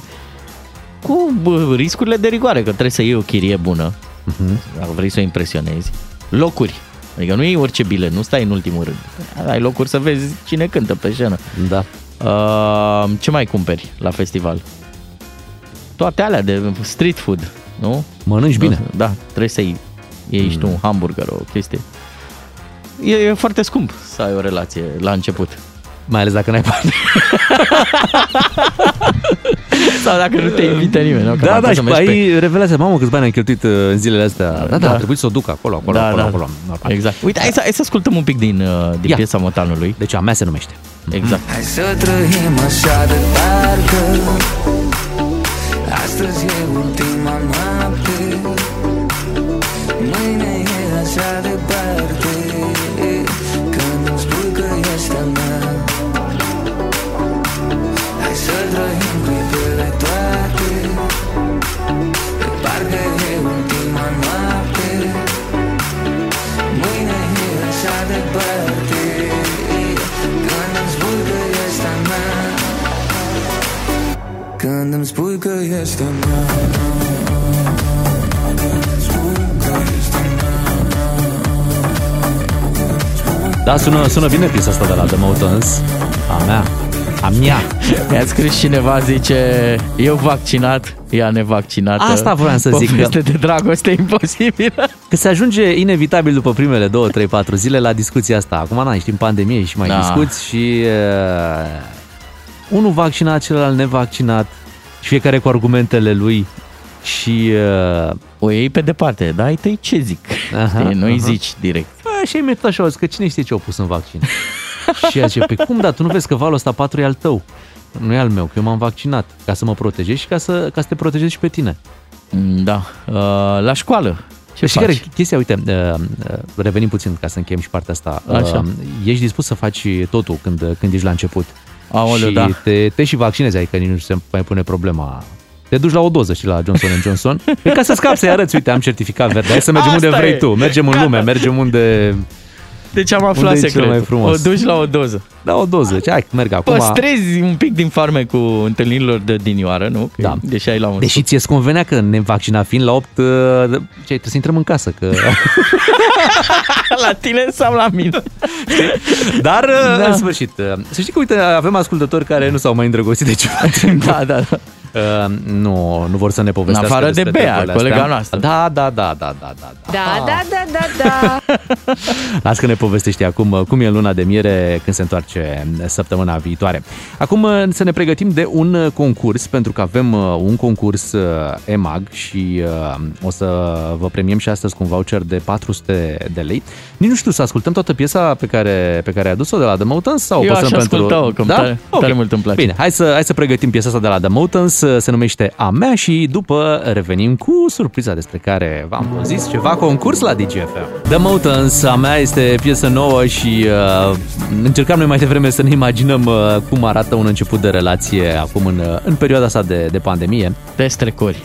Cu bă, riscurile de rigoare, că trebuie să iei o chirie bună, Mhm. dacă vrei să o impresionezi. Locuri Adică nu e orice bilet, nu stai în ultimul rând. Ai locuri să vezi cine cântă pe scenă. Da. Uh, ce mai cumperi la festival? Toate alea de street food, nu? Mănânci bine. Da, trebuie să iei, iei și tu un hamburger, o chestie. E, e foarte scump să ai o relație la început. Mai ales dacă n-ai bani. Sau dacă nu te invită nimeni, nu? Că Da, mai da, poți și să mergi pe- ai revelează, mamă, câți bani am cheltuit uh, în zilele astea. Da, da, Da. a trebuit să o duc acolo, acolo, Da, acolo, da. acolo. Normal. Exact. Uite, hai să, hai să ascultăm un pic din, uh, din Ia. piesa Motanului. Deci a mea se numește. Exact. Hai să trăim așa de parcă Astăzi e ultima noapte spui că ești a mea Da, sună, sună bine piesa asta de la The Mountains. A mea. A mea. Mi-a scris cineva, zice, eu vaccinat, ea nevaccinată. Asta voiam să zic, că- Poveste de dragoste imposibilă. Că se ajunge inevitabil după primele 2, 3, 4 zile la discuția asta. Acum, na, știm pandemie și mai Da. discuți și uh, unul vaccinat, celălalt nevaccinat și fiecare cu argumentele lui și... Uh, O iei pe departe, dar ai tăi ce zic? Aha, Știi, Nu-i aha. zici direct. Bă, și ai met așa, că cine știe ce au pus în vaccin? și ea zice, pe cum da, tu nu vezi că valul ăsta 4 e al tău? Nu e al meu, că eu m-am vaccinat ca să mă protejez și ca să, ca să te protejezi și pe tine. Mm, Da. Uh, La școală, ce și faci? care chestia, uite, uh, uh, revenim puțin ca să încheiem și partea asta. Așa. Uh, Ești dispus să faci totul când, când ești la început. Aoleu, și da. te, te și vaccinezi, adică nici nu se mai pune problema. Te duci la o doză, știi, la Johnson Johnson. E ca să scapi, să-i arăți, uite, am certificat verde. Hai să mergem Asta unde vrei e. tu. Mergem în lume, mergem unde... Deci am Unde aflat e cel secretul. mai frumos? O duci la o doză. La o doză. Deci, hai, merg acum. Păstrezi un pic din farme cu întâlnirilor de dinioară, nu? Că Da. Deși ai la un Deși ție-ți convenea că nevaccinat fiind la 8, uh, ce, trebuie să intrăm în casă. Că... la tine sau la mine. Dar, Da. da. în sfârșit, uh, să știi că, uite, avem ascultători care nu s-au mai îndrăgostit de ceva timp. Da, da, da. Uh, nu, nu vor să ne povestească afară de despre Bea, treburile colega astea. noastră. Da, da, da, da, da, da. Da, da, da, da, da. Las că ne povestești acum uh, cum e în luna de miere când se întoarce uh, săptămâna viitoare. Acum uh, să ne pregătim de un uh, concurs, pentru că avem uh, un concurs uh, EMAG și uh, o să vă premiem și astăzi cu un voucher de 400 de lei. Nici nu știu, să ascultăm toată piesa pe care, pe care ai adus-o de la The Mountains sau o Eu păstrăm aș pentru... asculta-o, că tare- tare mult îmi place. Bine, hai să, hai să pregătim piesa asta de la The Mountains, se numește A mea și după revenim cu surpriza despre care v-am zis ceva concurs la DGFM. The Mountains, A mea este piesă nouă și uh, încercam noi mai devreme să ne imaginăm uh, cum arată un început de relație acum în, uh, în perioada asta de, de pandemie. Pe strecori.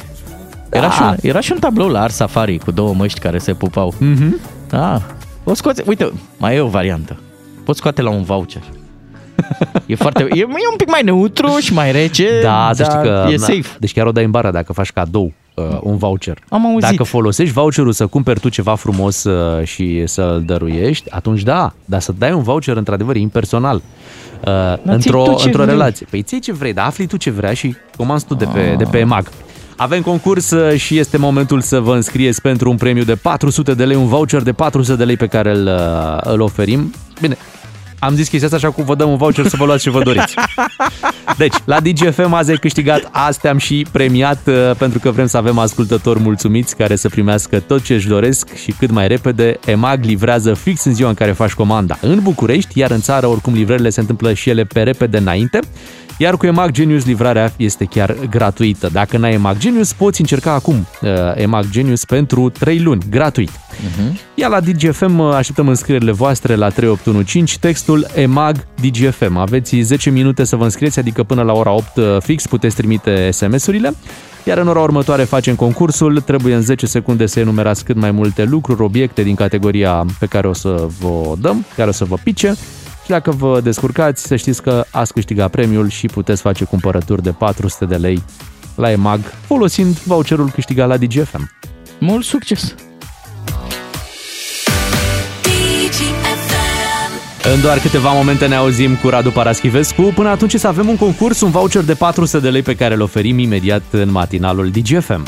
Era, și un, era și un tablou la Art Safari cu două măști care se pupau. Mhm. Da. O scoate, uite, mai e o variantă. Poți scoate la un voucher. E foarte, e, e un pic mai neutru și mai rece, Da, să dar știi că... e na, safe. Deci chiar o dai în bară dacă faci cadou uh, un voucher. Am auzit. Dacă folosești voucherul să cumperi tu ceva frumos uh, și să-l dăruiești, atunci da, dar să dai un voucher într-adevăr impersonal. Uh, într-o, tu ce într-o vrei. relație. Păi ții ce vrei, dar afli tu ce vrea și comanzi tu de pe, Ah. de pe EMAG. Avem concurs uh, și este momentul să vă înscrieți pentru un premiu de 400 de lei, un voucher de 400 de lei pe care îl, uh, îl oferim. Bine, am zis chestia asta așa cum vă dăm un voucher să vă luați ce vă doriți. Deci, la DGFM azi ai câștigat, azi te-am și premiat uh, pentru că vrem să avem ascultători mulțumiți care să primească tot ce își doresc și cât mai repede. EMAG livrează fix în ziua în care faci comanda în București, iar în țară oricum livrările se întâmplă și ele pe repede înainte. Iar cu EMAG Genius livrarea este chiar gratuită. Dacă n-ai EMAG Genius, poți încerca acum uh, EMAG Genius pentru 3 luni, gratuit. Iar la DGFM așteptăm înscrierile voastre la 3815, textul EMAG DGFM. Aveți 10 minute să vă înscrieți, adică până la ora 8 fix puteți trimite SMS-urile. Iar în ora următoare facem concursul, trebuie în 10 secunde să enumerați cât mai multe lucruri, obiecte din categoria pe care o să vă dăm, care o să vă pice. Și dacă vă descurcați, să știți că ați câștigat premiul și puteți face cumpărături de 400 de lei la EMAG folosind voucherul câștigat la DGFM. Mult succes! În doar câteva momente ne auzim cu Radu Paraschivescu. Până atunci să avem un concurs, un voucher de 400 de lei pe care îl oferim imediat în matinalul DGFM.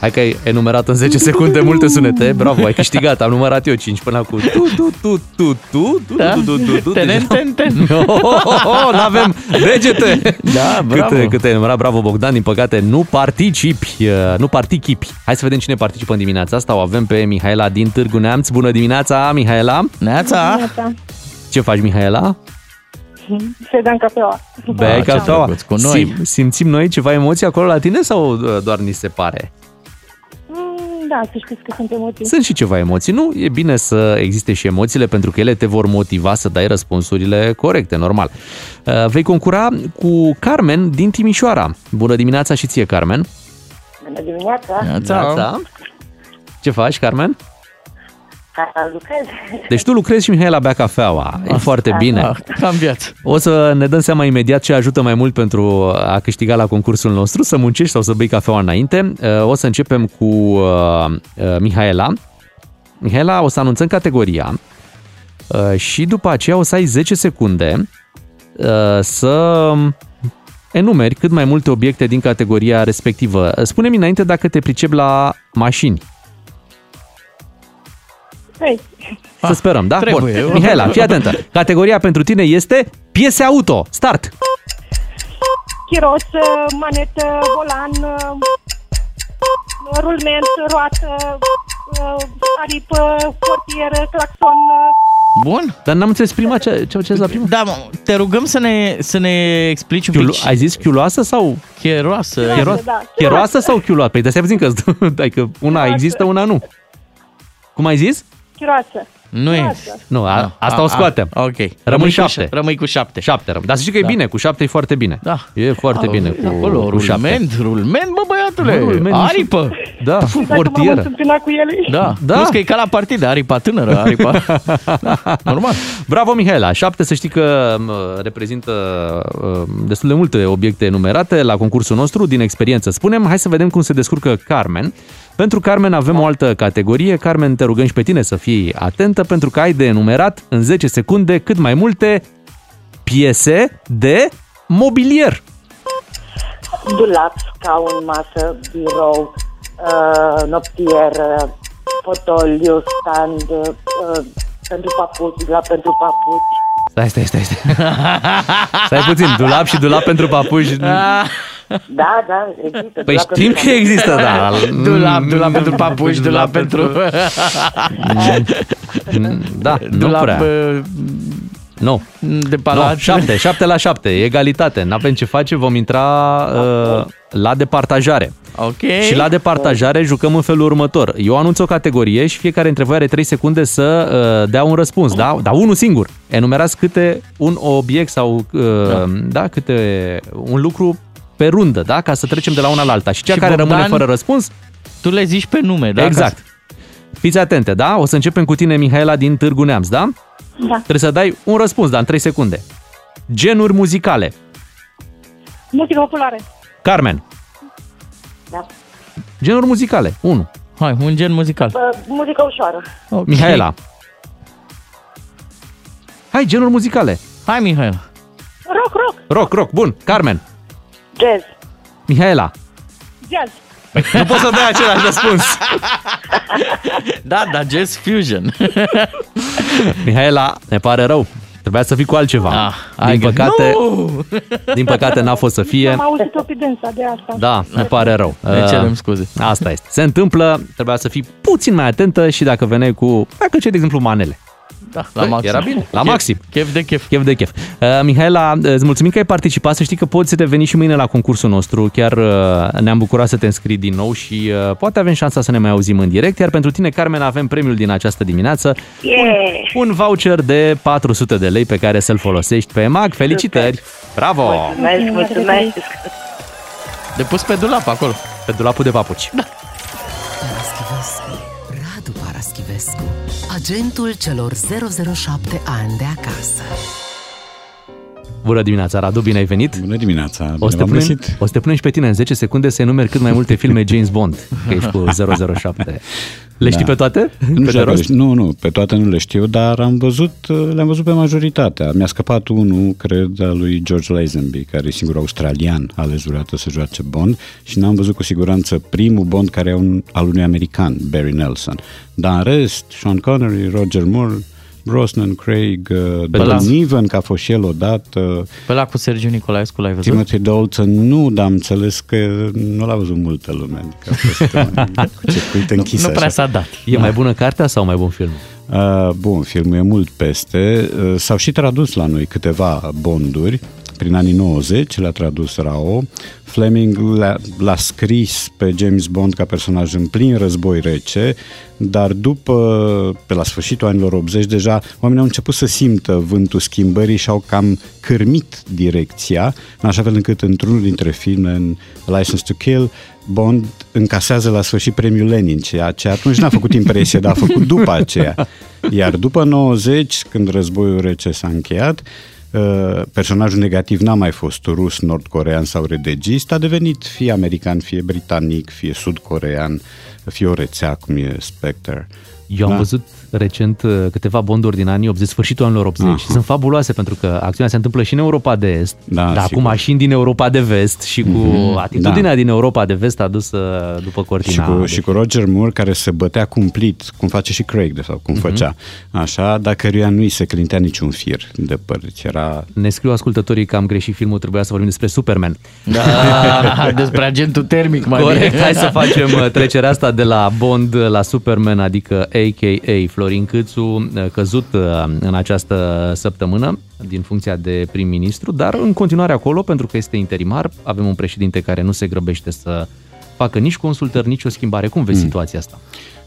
Hai că ai enumerat în 10 secunde multe sunete. Bravo, ai câștigat. Am numărat eu 5 până acum. Tu, tu, tu, tu, tu, tu, Da. tu, tu, tu, tu. Tenen, ten, ten. Oh, n-avem degete. Da, bravo. Câte, câte ai enumerat, bravo Bogdan, din păcate nu participi, uh, nu participi. Hai să vedem cine participă în dimineața asta. O avem pe Mihaela din Târgu Neamț. Bună dimineața, Mihaela. Neața. Neața. Ce faci, Mihaela? Se dă în cafeaua. Beai ce cafeaua. drăguț, cu noi. Sim, simțim noi ceva emoții acolo la tine sau uh, doar ni se pare? Mm, Da, să știți că sunt emoții. Sunt și ceva emoții, nu? E bine să existe și emoțiile pentru că ele te vor motiva să dai răspunsurile corecte, normal. Uh, Vei concura cu Carmen din Timișoara. Bună dimineața și ție, Carmen. Bună dimineața. Neața. Ce faci, Carmen? Ca lucrez. Deci tu lucrezi și Mihaela bea cafeaua. E foarte bine. Ah, Cam viață. O să ne dăm seama imediat ce ajută mai mult pentru a câștiga la concursul nostru, să muncești sau să bei cafeaua înainte. Uh, O să începem cu uh, uh, Mihaela. Mihaela, o să anunțăm categoria uh, și după aceea o să ai 10 secunde uh, să enumeri cât mai multe obiecte din categoria respectivă. Spune-mi înainte dacă te pricepi la mașini. Hei, Să sperăm, da? trebuie. Bun. Mihaela, fii atentă. Categoria pentru tine este piese auto. Start! chiros, manetă, volan, rulment, roată, aripă, portieră, claxon. Bun. Dar n-am înțeles prima ce, ce ce la prima. Da, mă, te rugăm să ne, să ne explici un Chiulu, pic. ai zis chiuloasă sau Chieroasă. chieroasă? da. Chieroasă sau chiuloasă? Păi de să puțin că adică una Chieroasă. există, una nu. Cum ai zis? Chiroasă. Nu e. Nu, a, asta o scoatem. A, ok. Rămâi cu șapte. ș- Rămâi cu șapte. Șapte rămân. Dar să știi că e Da. bine, cu șapte e foarte bine. Da. E foarte bine cu, Acolo, cu șapte. rulment, rulment, bă, băiatule. Bă, rulment, aripă. Da, Dacă m-am portieră. întâmpinat cu ele. Da. Da. Plus că e ca la partidă, aripa tânără, aripa... da, normal. Bravo, Mihaela. Șapte, să știi că mă, reprezintă uh, destul de multe obiecte enumerate la concursul nostru, din experiență. Spunem, hai să vedem cum se descurcă Carmen. Pentru Carmen avem o altă categorie. Carmen, te rugăm și pe tine să fii atentă, pentru că ai de enumerat în 10 secunde cât mai multe piese de mobilier. Dulap, scaun, masă, birou, uh, noptier, uh, fotoliu, stand, uh, pentru papuci, la pentru papuci. Stai, stai, stai, stai. Stai puțin, dulap și dulap pentru papuși. Da, da, există. Păi dulap știm pentru că există, da. Dulap, dulap pentru papuși, dulap pentru... Da, nu Dulap prea. uh, Nu. de No, palat. șapte, șapte la șapte, egalitate. N-avem ce face, vom intra uh, la departajare. Ok. Și la departajare jucăm în felul următor. Eu anunț o categorie și fiecare dintre voi are 3 secunde să uh, dea un răspuns, da? Dar unul singur. Enumerați câte un obiect sau uh, da. da, câte un lucru pe rundă, da? Ca să trecem de la una la alta. Și cea Și care Bogdan, rămâne fără răspuns, Tu le zici pe nume, da? exact. Fiți atente, da? O să începem cu tine, Mihaela, din Târgu Neamț, da? Da. Trebuie să dai un răspuns, dar în 3 secunde. Genuri muzicale. Muzică populară. Carmen. Da. Genuri muzicale. 1. Hai, un gen muzical. Uh, muzică ușoară. Okay. Mihaela. Hai, genuri muzicale. Hai, Mihaela. Rock, rock, Rock, rock, bun. Carmen. Jazz, Mihaela. jazz. Nu poți să dai același răspuns. Da, da, jazz fusion. Mihaela, ne pare rău. Trebuia să fii cu altceva. Ah, din ai păcate, Nu! din păcate n-a fost să fie. Am auzit-o pe dânsa de asta. Da, ne pare rău. Ne Uh, cerem scuze. Asta este. Se întâmplă, trebuia să fii puțin mai atentă și dacă veneai cu, dacă ce de exemplu, manele. Da, la Băi, maxim. era bine, la Chef- maxim. Chef de chef. Chef de chef. Uh, Mihaela, îți mulțumim că ai participat. Să știi că poți reveni și mâine la concursul nostru. Chiar uh, ne-am bucurat să te înscrii din nou și uh, poate avem șansa să ne mai auzim în direct. Iar pentru tine, Carmen, avem premiul din această dimineață. Yeah. Un voucher de 400 de lei pe care să-l folosești pe EMAG. Felicitări! Bravo! Mulțumesc, mulțumesc. De pus pe dulap acolo. Pe dulapul de papuci. Paraschivescu, agentul celor 007 ani de acasă. Bună dimineața, Radu, bine ai venit! Bună dimineața, bine O să, te v-am punem, găsit. o să te punem și pe tine în 10 secunde să enumeri cât mai multe filme James Bond, că ești cu 007. Le știi Da. pe toate? Nu, Pe știu de dacă rost? le, nu, nu, pe toate nu le știu, dar am văzut, le-am văzut pe majoritatea. Mi-a scăpat unul, cred, al lui George Lazenby, care e singurul australian ales vreodată să joace Bond și n-am văzut cu siguranță primul Bond care e un, al unui american, Barry Nelson. Dar în rest, Sean Connery, Roger Moore, Brosnan, Craig, uh, ăla- Don Niven, că a fost și el odată, Pe la cu Sergiu Nicolaescu l-ai văzut? Timothy Dalton, nu, dar am înțeles că nu l-a văzut multă lume, adică a fost uh, cu circuit închis nu prea așa. s-a dat. E mai bună cartea sau mai bun film? Uh, bun, filmul e mult peste. Uh, s-au și tradus la noi câteva bonduri. Prin anii 90 le-a tradus Rao. Fleming l-a, l-a scris pe James Bond ca personaj în plin război rece, dar după, pe la sfârșitul anilor 80, deja oamenii au început să simtă vântul schimbării și au cam cârmit direcția, în așa fel încât într-unul dintre filme, în License to Kill, Bond încasează la sfârșit premiul Lenin, ceea ce atunci n-a făcut impresie, dar a făcut după aceea. Iar după 90, când războiul rece s-a încheiat, uh, personajul negativ n-a mai fost rus, nord-corean sau redegist, a devenit fie american, fie britanic, fie sud-corean, fie o rețea cum e Spectre. Eu am Da. văzut recent uh, câteva bonduri din anii 80, sfârșitul anilor 80 Aha. și sunt fabuloase pentru că acțiunea se întâmplă și în Europa de Est, Da, dar sigur. cu mașini din Europa de Vest și cu Mhm, atitudinea da. din Europa de Vest adusă după Și cortina. cu, Deci, și cu Roger Moore, care se bătea cumplit, cum face și Craig, de fapt, cum Mhm. făcea, așa, dar căruia nu-i se clintea niciun fir de păr. Deci era Ne scriu ascultătorii că am greșit filmul, trebuia să vorbim despre Superman. Da, despre agentul termic mai Corect, bine. hai să facem uh, trecerea asta de la Bond la Superman, adică a.k.a. Florin Câțu, uh, căzut uh, în această săptămână din funcția de prim-ministru, dar în continuare acolo, pentru că este interimar, avem un președinte care nu se grăbește să facă nici consultări, nici o schimbare. Cum vezi Mm. situația asta?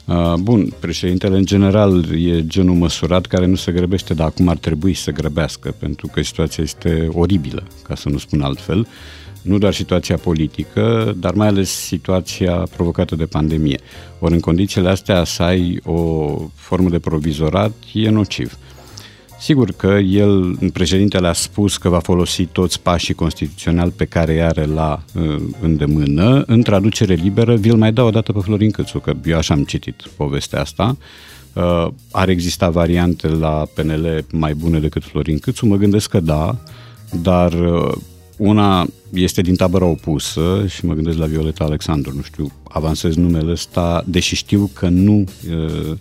Uh, Bun, președintele în general e genul măsurat care nu se grăbește, dar acum ar trebui să grăbească, pentru că situația este oribilă, ca să nu spun altfel. Nu doar situația politică, dar mai ales situația provocată de pandemie. Ori în condițiile astea să ai o formă de provizorat e nociv. Sigur că el, președintele, a spus că va folosi toți pașii constituționali pe care îi are la uh, îndemână. În traducere liberă, vi-l mai dau o dată pe Florin Câțu, că eu așa am citit povestea asta. Uh, ar exista variante la PNL mai bune decât Florin Câțu? Mă gândesc că da, dar uh, una este din tabăra opusă și mă gândesc la Violeta Alexandru, nu știu, avansez numele ăsta, deși știu că nu uh,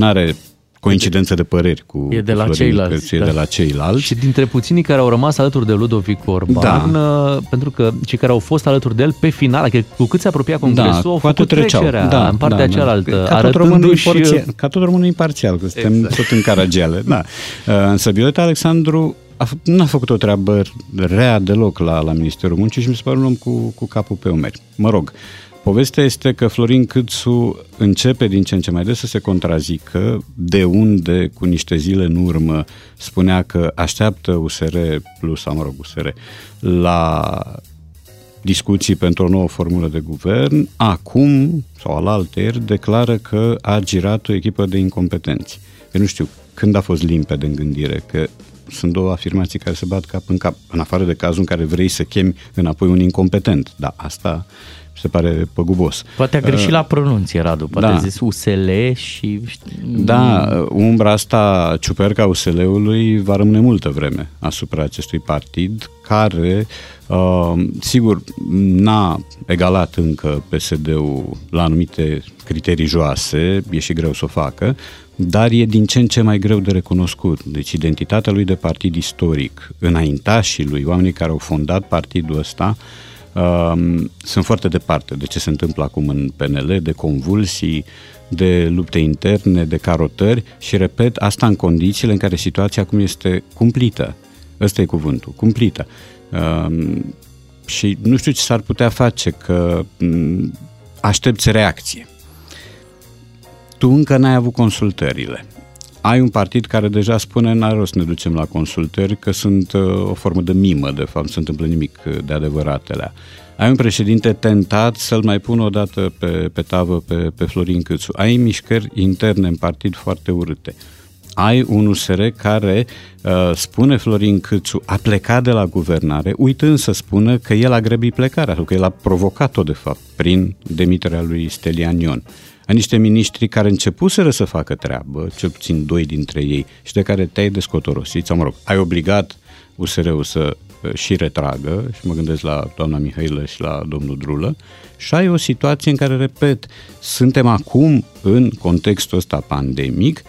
are coincidență de păreri cu E de la cu Florin ceilalți, Câțu, e da. de la ceilalți. Și dintre puținii care au rămas alături de Ludovic Orban, da. pentru că cei care au fost alături de el pe final, adică cu cât se apropia congresul, au Da, cu atât făcut treceau. trecerea Da, în partea da, da. cealaltă, Ca tot românul arătându-și... imparțial, ca tot românul imparțial, că suntem Exact. tot în caragiale. Da. Uh, Însă Violeta Alexandru a, fă- n-a făcut o treabă rea deloc la, la Ministerul Muncii și mi se pare un om cu, cu capul pe umeri. Mă rog, povestea este că Florin Câțu începe din ce în ce mai des să se contrazică, de unde, cu niște zile în urmă, spunea că așteaptă USR plus, sau mă rog, USR, la discuții pentru o nouă formulă de guvern, acum, sau alaltăieri, declară că a girat o echipă de incompetenți. Eu nu știu când a fost limpede în gândire, că sunt două afirmații care se bat cap în cap, în afară de cazul în care vrei să chemi înapoi un incompetent. Da, asta mi se pare păgubos. Poate a greșit Uh, la pronunție, Radu. Poate da. a zis USL și... Da, umbra asta ciuperca USL-ului va rămâne multă vreme asupra acestui partid, care, uh, sigur, n-a egalat încă PSD-ul la anumite criterii joase, e și greu să o facă, dar e din ce în ce mai greu de recunoscut. Deci identitatea lui de partid istoric, înaintașii lui, oamenii care au fondat partidul ăsta, um, sunt foarte departe de ce se întâmplă acum în PNL, de convulsii, de lupte interne, de carotări și, repet, asta în condițiile în care situația acum este cumplită. Ăsta e cuvântul, cumplită. Um, și nu știu ce s-ar putea face, că um, aștepți reacție. Tu încă n-ai avut consultările. Ai un partid care deja spune n-are rost să ne ducem la consultări, că sunt uh, o formă de mimă, de fapt, nu se întâmplă nimic uh, de adevăratele. Ai un președinte tentat să-l mai pună o dată pe, pe tavă pe, pe Florin Câțu. Ai mișcări interne în partid foarte urâte. ai un USR care uh, spune Florin Câțu a plecat de la guvernare, uitând să spună că el a grăbit plecarea, sau că el a provocat-o de fapt prin demiterea lui Stelian Ion. A niște miniștri care începuseră să facă treabă, cel puțin doi dintre ei, și de care te-ai descotorosit, sau mă rog, ai obligat USR-ul să uh, și retragă, și mă gândesc la doamna Mihailă și la domnul Drulă, și ai o situație în care, repet, suntem acum în contextul ăsta pandemic,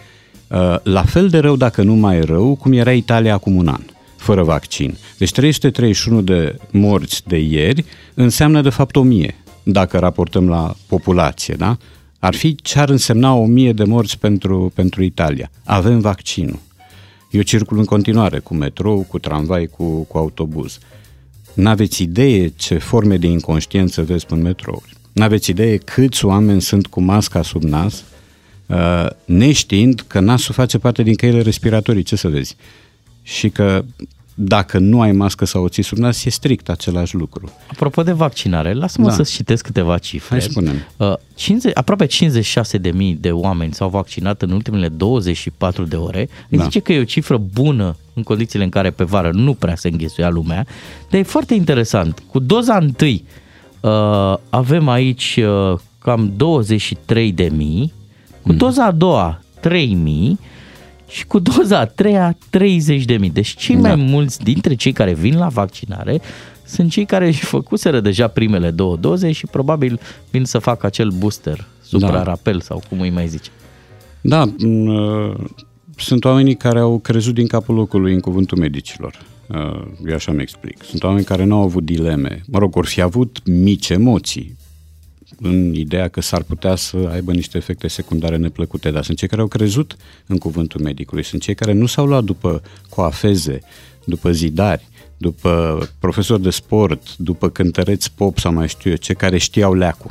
uh, la fel de rău, dacă nu mai rău, cum era Italia acum un an, fără vaccin. Deci 331 de morți de ieri înseamnă de fapt 1000, dacă raportăm la populație, da? Ar fi ce ar însemna 1000 de morți pentru, pentru Italia. Avem vaccinul. Eu circul în continuare cu metrou, cu tramvai, cu, cu autobuz. N-aveți idee ce forme de inconștiență vezi în metrouri. N-aveți idee câți oameni sunt cu masca sub nas, uh, neștiind că nasul face parte din căile respiratorii, ce să vezi. Și că dacă nu ai mască sau o ții sub nas, e strict același lucru. Apropo de vaccinare, lasă-mă Da. să citesc câteva cifre. Hai spune Uh, 50, aproape 56.000 de oameni s-au vaccinat în ultimele 24 de ore. Îmi Da. zice că e o cifră bună în condițiile în care pe vară nu prea se înghesuia lumea, dar e foarte interesant. Cu doza întâi uh, avem aici uh, cam 23.000, cu doza a doua 3.000 și cu doza a treia 30.000. Deci cei mai Da. mulți dintre cei care vin la vaccinare sunt cei care își făcuseră deja primele două doze și probabil vin să facă acel booster supra-rapel sau cum îi mai zice. Da, m, uh, sunt oamenii care au crezut din capul locului în cuvântul medicilor. Uh, Eu așa mi explic. Sunt oameni care nu au avut dileme. Mă rog, or fi avut mici emoții în ideea că s-ar putea să aibă niște efecte secundare neplăcute, dar sunt cei care au crezut în cuvântul medicului, sunt cei care nu s-au luat după coafeze, după zidari, după profesori de sport, după cântăreți pop sau mai știu eu ce, care știau leacul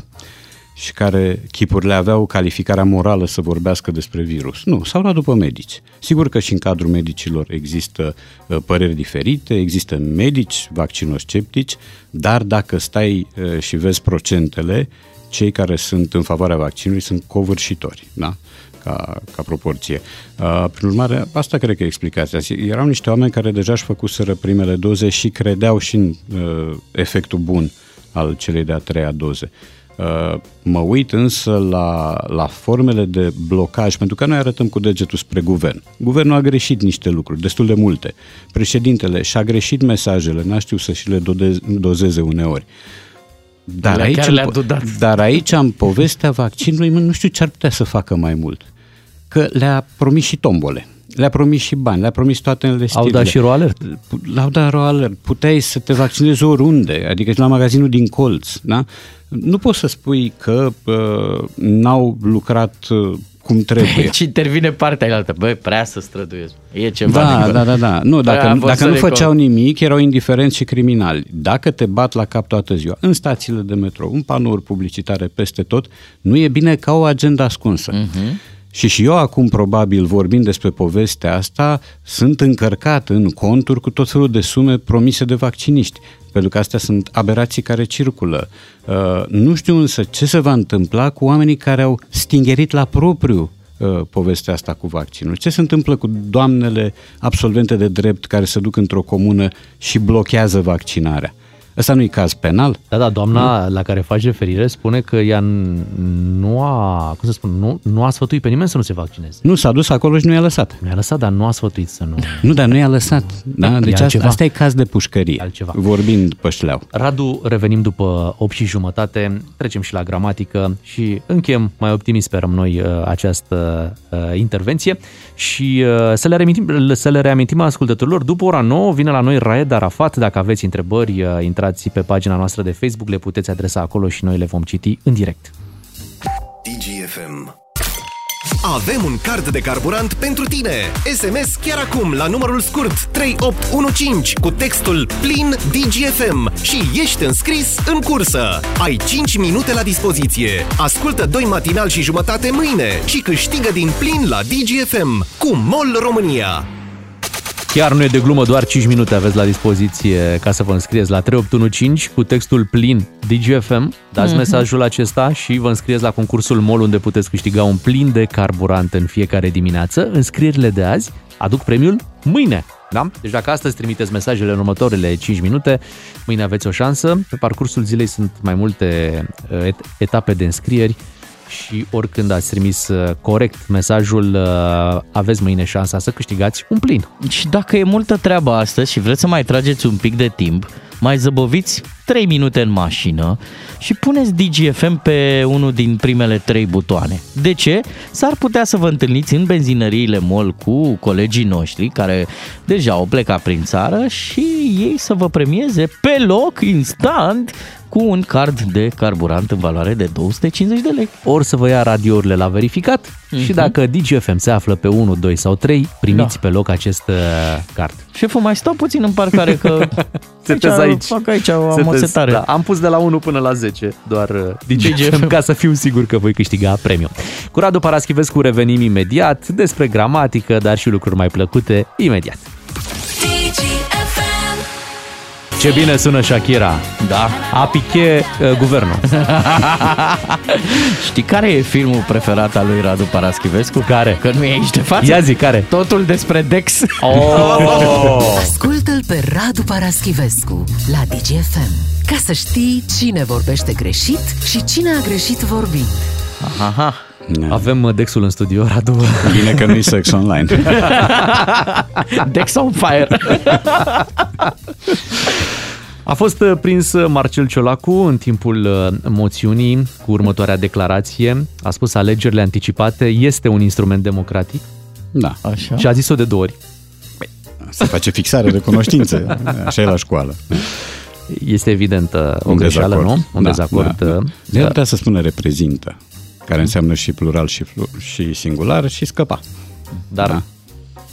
și care chipurile aveau calificarea morală să vorbească despre virus. Nu, s-au luat după medici. Sigur că și în cadrul medicilor există uh, păreri diferite, există medici vaccinosceptici, dar dacă stai uh, și vezi procentele, cei care sunt în favoarea vaccinului sunt covârșitori, da? Ca, ca proporție. Uh, prin urmare, asta cred că e explicația. Erau niște oameni care deja își făcuseră primele doze și credeau și în uh, efectul bun al celei de-a treia doze. Uh, Mă uit însă la, la formele de blocaj, pentru că noi arătăm cu degetul spre guvern. Guvernul a greșit niște lucruri, destul de multe. Președintele și-a greșit mesajele, n-a știut să și le dode- dozeze uneori. Dar Le- aici, chiar în le-a po- dudat. dar aici, în povestea vaccinului, mă, nu știu ce ar putea să facă mai mult. Că le-a promis și tombole, le-a promis și bani, le-a promis toate înlestirile. Au dat și roalert. L-au dat roalert. Puteai să te vaccinezi oriunde, adică și la magazinul din colț. Da? Nu poți să spui că uh, n-au lucrat uh, cum trebuie. Deci intervine partea altă. Băi, prea să străduiesc. E ceva Da, dincolo. da, da, da. Nu, Prea dacă, am fost dacă să nu recol- făceau nimic, erau indiferenți și criminali. Dacă te bat la cap toată ziua, în stațiile de metrou, în panouri publicitare peste tot, nu e bine ca o agenda ascunsă. Uh-huh. Și și eu acum, probabil, vorbind despre povestea asta, sunt încărcat în conturi cu tot felul de sume promise de vacciniști. Pentru că astea sunt aberații care circulă. Uh, nu știu însă ce se va întâmpla cu oamenii care au stingerit la propriu uh, povestea asta cu vaccinul. Ce se întâmplă cu doamnele absolvente de drept care se duc într-o comună și blochează vaccinarea? Ăsta nu e caz penal? Da, da, doamna la care faci referire spune că ea n- nu a, cum să spun, nu, nu a sfătuit pe nimeni să nu se vaccineze. Nu, s-a dus acolo și nu i-a lăsat. Nu i-a lăsat, dar nu a sfătuit să nu... Nu, dar nu i-a lăsat. Da? Deci asta, altceva. asta e caz de pușcărie, Altceva. vorbind pe șleau. Radu, revenim după 8 și jumătate, trecem și la gramatică și încheiem, mai optimist sperăm noi, uh, această uh, intervenție și uh, să le, reamintim, să le reamintim ascultătorilor, după ora 9 vine la noi Raed Arafat, dacă aveți întrebări, uh, intrați pe pagina noastră de Facebook, le puteți adresa acolo și noi le vom citi în direct. DGFM. Avem un card de carburant pentru tine. SMS chiar acum la numărul scurt 3815 cu textul plin DGFM și ești înscris în cursă. Ai 5 minute la dispoziție. Ascultă doi matinal și jumătate mâine și câștigă din plin la DGFM cu MOL România. Chiar nu e de glumă, doar 5 minute aveți la dispoziție ca să vă înscrieți la 3815 cu textul plin DGFM. Dați Mhm. mesajul acesta și vă înscrieți la concursul MOL unde puteți câștiga un plin de carburant în fiecare dimineață. Înscrierile de azi aduc premiul mâine. Da? Deci dacă astăzi trimiteți mesajele în următoarele 5 minute, mâine aveți o șansă. Pe parcursul zilei sunt mai multe uh, et- etape de înscrieri și oricând ați trimis uh, corect mesajul, uh, aveți mâine șansa să câștigați un plin. Și dacă e multă treabă astăzi și vreți să mai trageți un pic de timp, mai zăboviți 3 minute în mașină și puneți DGFM pe unul din primele 3 butoane. De ce? S-ar putea să vă întâlniți în benzinăriile MOL cu colegii noștri care deja au plecat prin țară și ei să vă premieze pe loc, instant, cu un card de carburant în valoare de 250 de lei. Ori să vă ia radiourile la verificat Mhm. și dacă DGFM se află pe 1, 2 sau 3, primiți Da. pe loc acest uh, card. Șeful, mai stau puțin în parcare că Setezi aici. fac aici o Setezi, setare. Da, am pus de la 1 până la 10, doar uh, DGFM, DGFM. ca să fiu sigur că voi câștiga premiul. Cu Radu Paraschivescu revenim imediat despre gramatică, dar și lucruri mai plăcute imediat. Ce bine sună Shakira. Da. A piche uh, guvernul. Știi care e filmul preferat al lui Radu Paraschivescu? Care? Că nu e aici de față. Ia zi, care? Totul despre Dex. Oh! Ascultă-l pe Radu Paraschivescu la DGFM ca să știi cine vorbește greșit și cine a greșit vorbind. Aha. Avem uh, Dexul în studio, Radu. Bine că nu-i sex online. Dex on fire. A fost uh, prins Marcel Ciolacu în timpul uh, moțiunii cu următoarea declarație. A spus alegerile anticipate este un instrument democratic Da. Așa. și a zis-o de două ori. Se face fixare de cunoștințe. Așa e la școală. Este evident uh, o Un greșeală, dezacord. nu? Un Da, dezacord. da, da. uh, De ar putea să spună reprezintă, care înseamnă și plural și, flu- și singular și scăpa. Dar Da.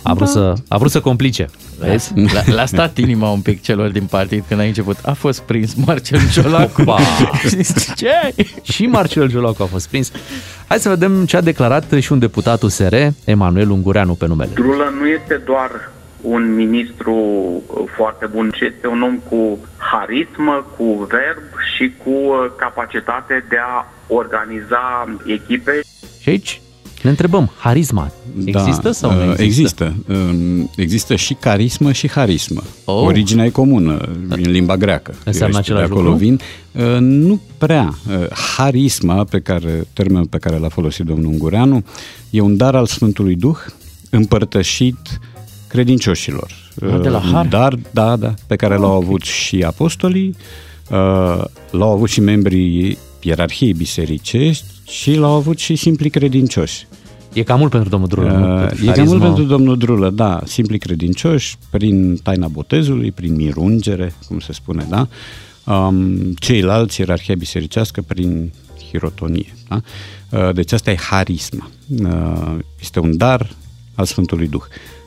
a, vrut să, a vrut să complice. Vezi? L-a, l-a stat inima un pic celor din partid când a început. A fost prins Marcel Ciolacu. Opa! Ce? și Marcel Ciolacu a fost prins. Hai să vedem ce a declarat și un deputat USR, Emanuel Ungureanu pe numele. Drulă nu este doar un ministru uh, foarte bun, ci este un om cu harismă, cu verb și cu uh, capacitate de a organiza echipe. Și aici ne întrebăm, harisma există sau nu uh, există? Există. Um, Există și carismă și harismă. Oh. Originea e comună în limba greacă. Înseamnă Eu același de acolo lucru? vin. Uh, Nu prea. Uh, Harisma, pe care, termenul pe care l-a folosit domnul Ungureanu, e un dar al Sfântului Duh împărtășit credincioșilor. Ah, de la Uh, har? Dar, da, da, pe care l-au avut și apostolii, uh, l-au avut și membrii ierarhiei bisericești și l-au avut și simpli credincioși. E cam mult pentru domnul Drulă, nu? Uh, Pentru e cam harismă. mult pentru domnul Drulă, da, simpli credincioși, prin taina botezului, prin mirungere, cum se spune, da? Um, ceilalți, ierarhia bisericească, prin hirotonie, da? Uh, deci asta e harisma. Uh, este un dar al Sfântului Duh.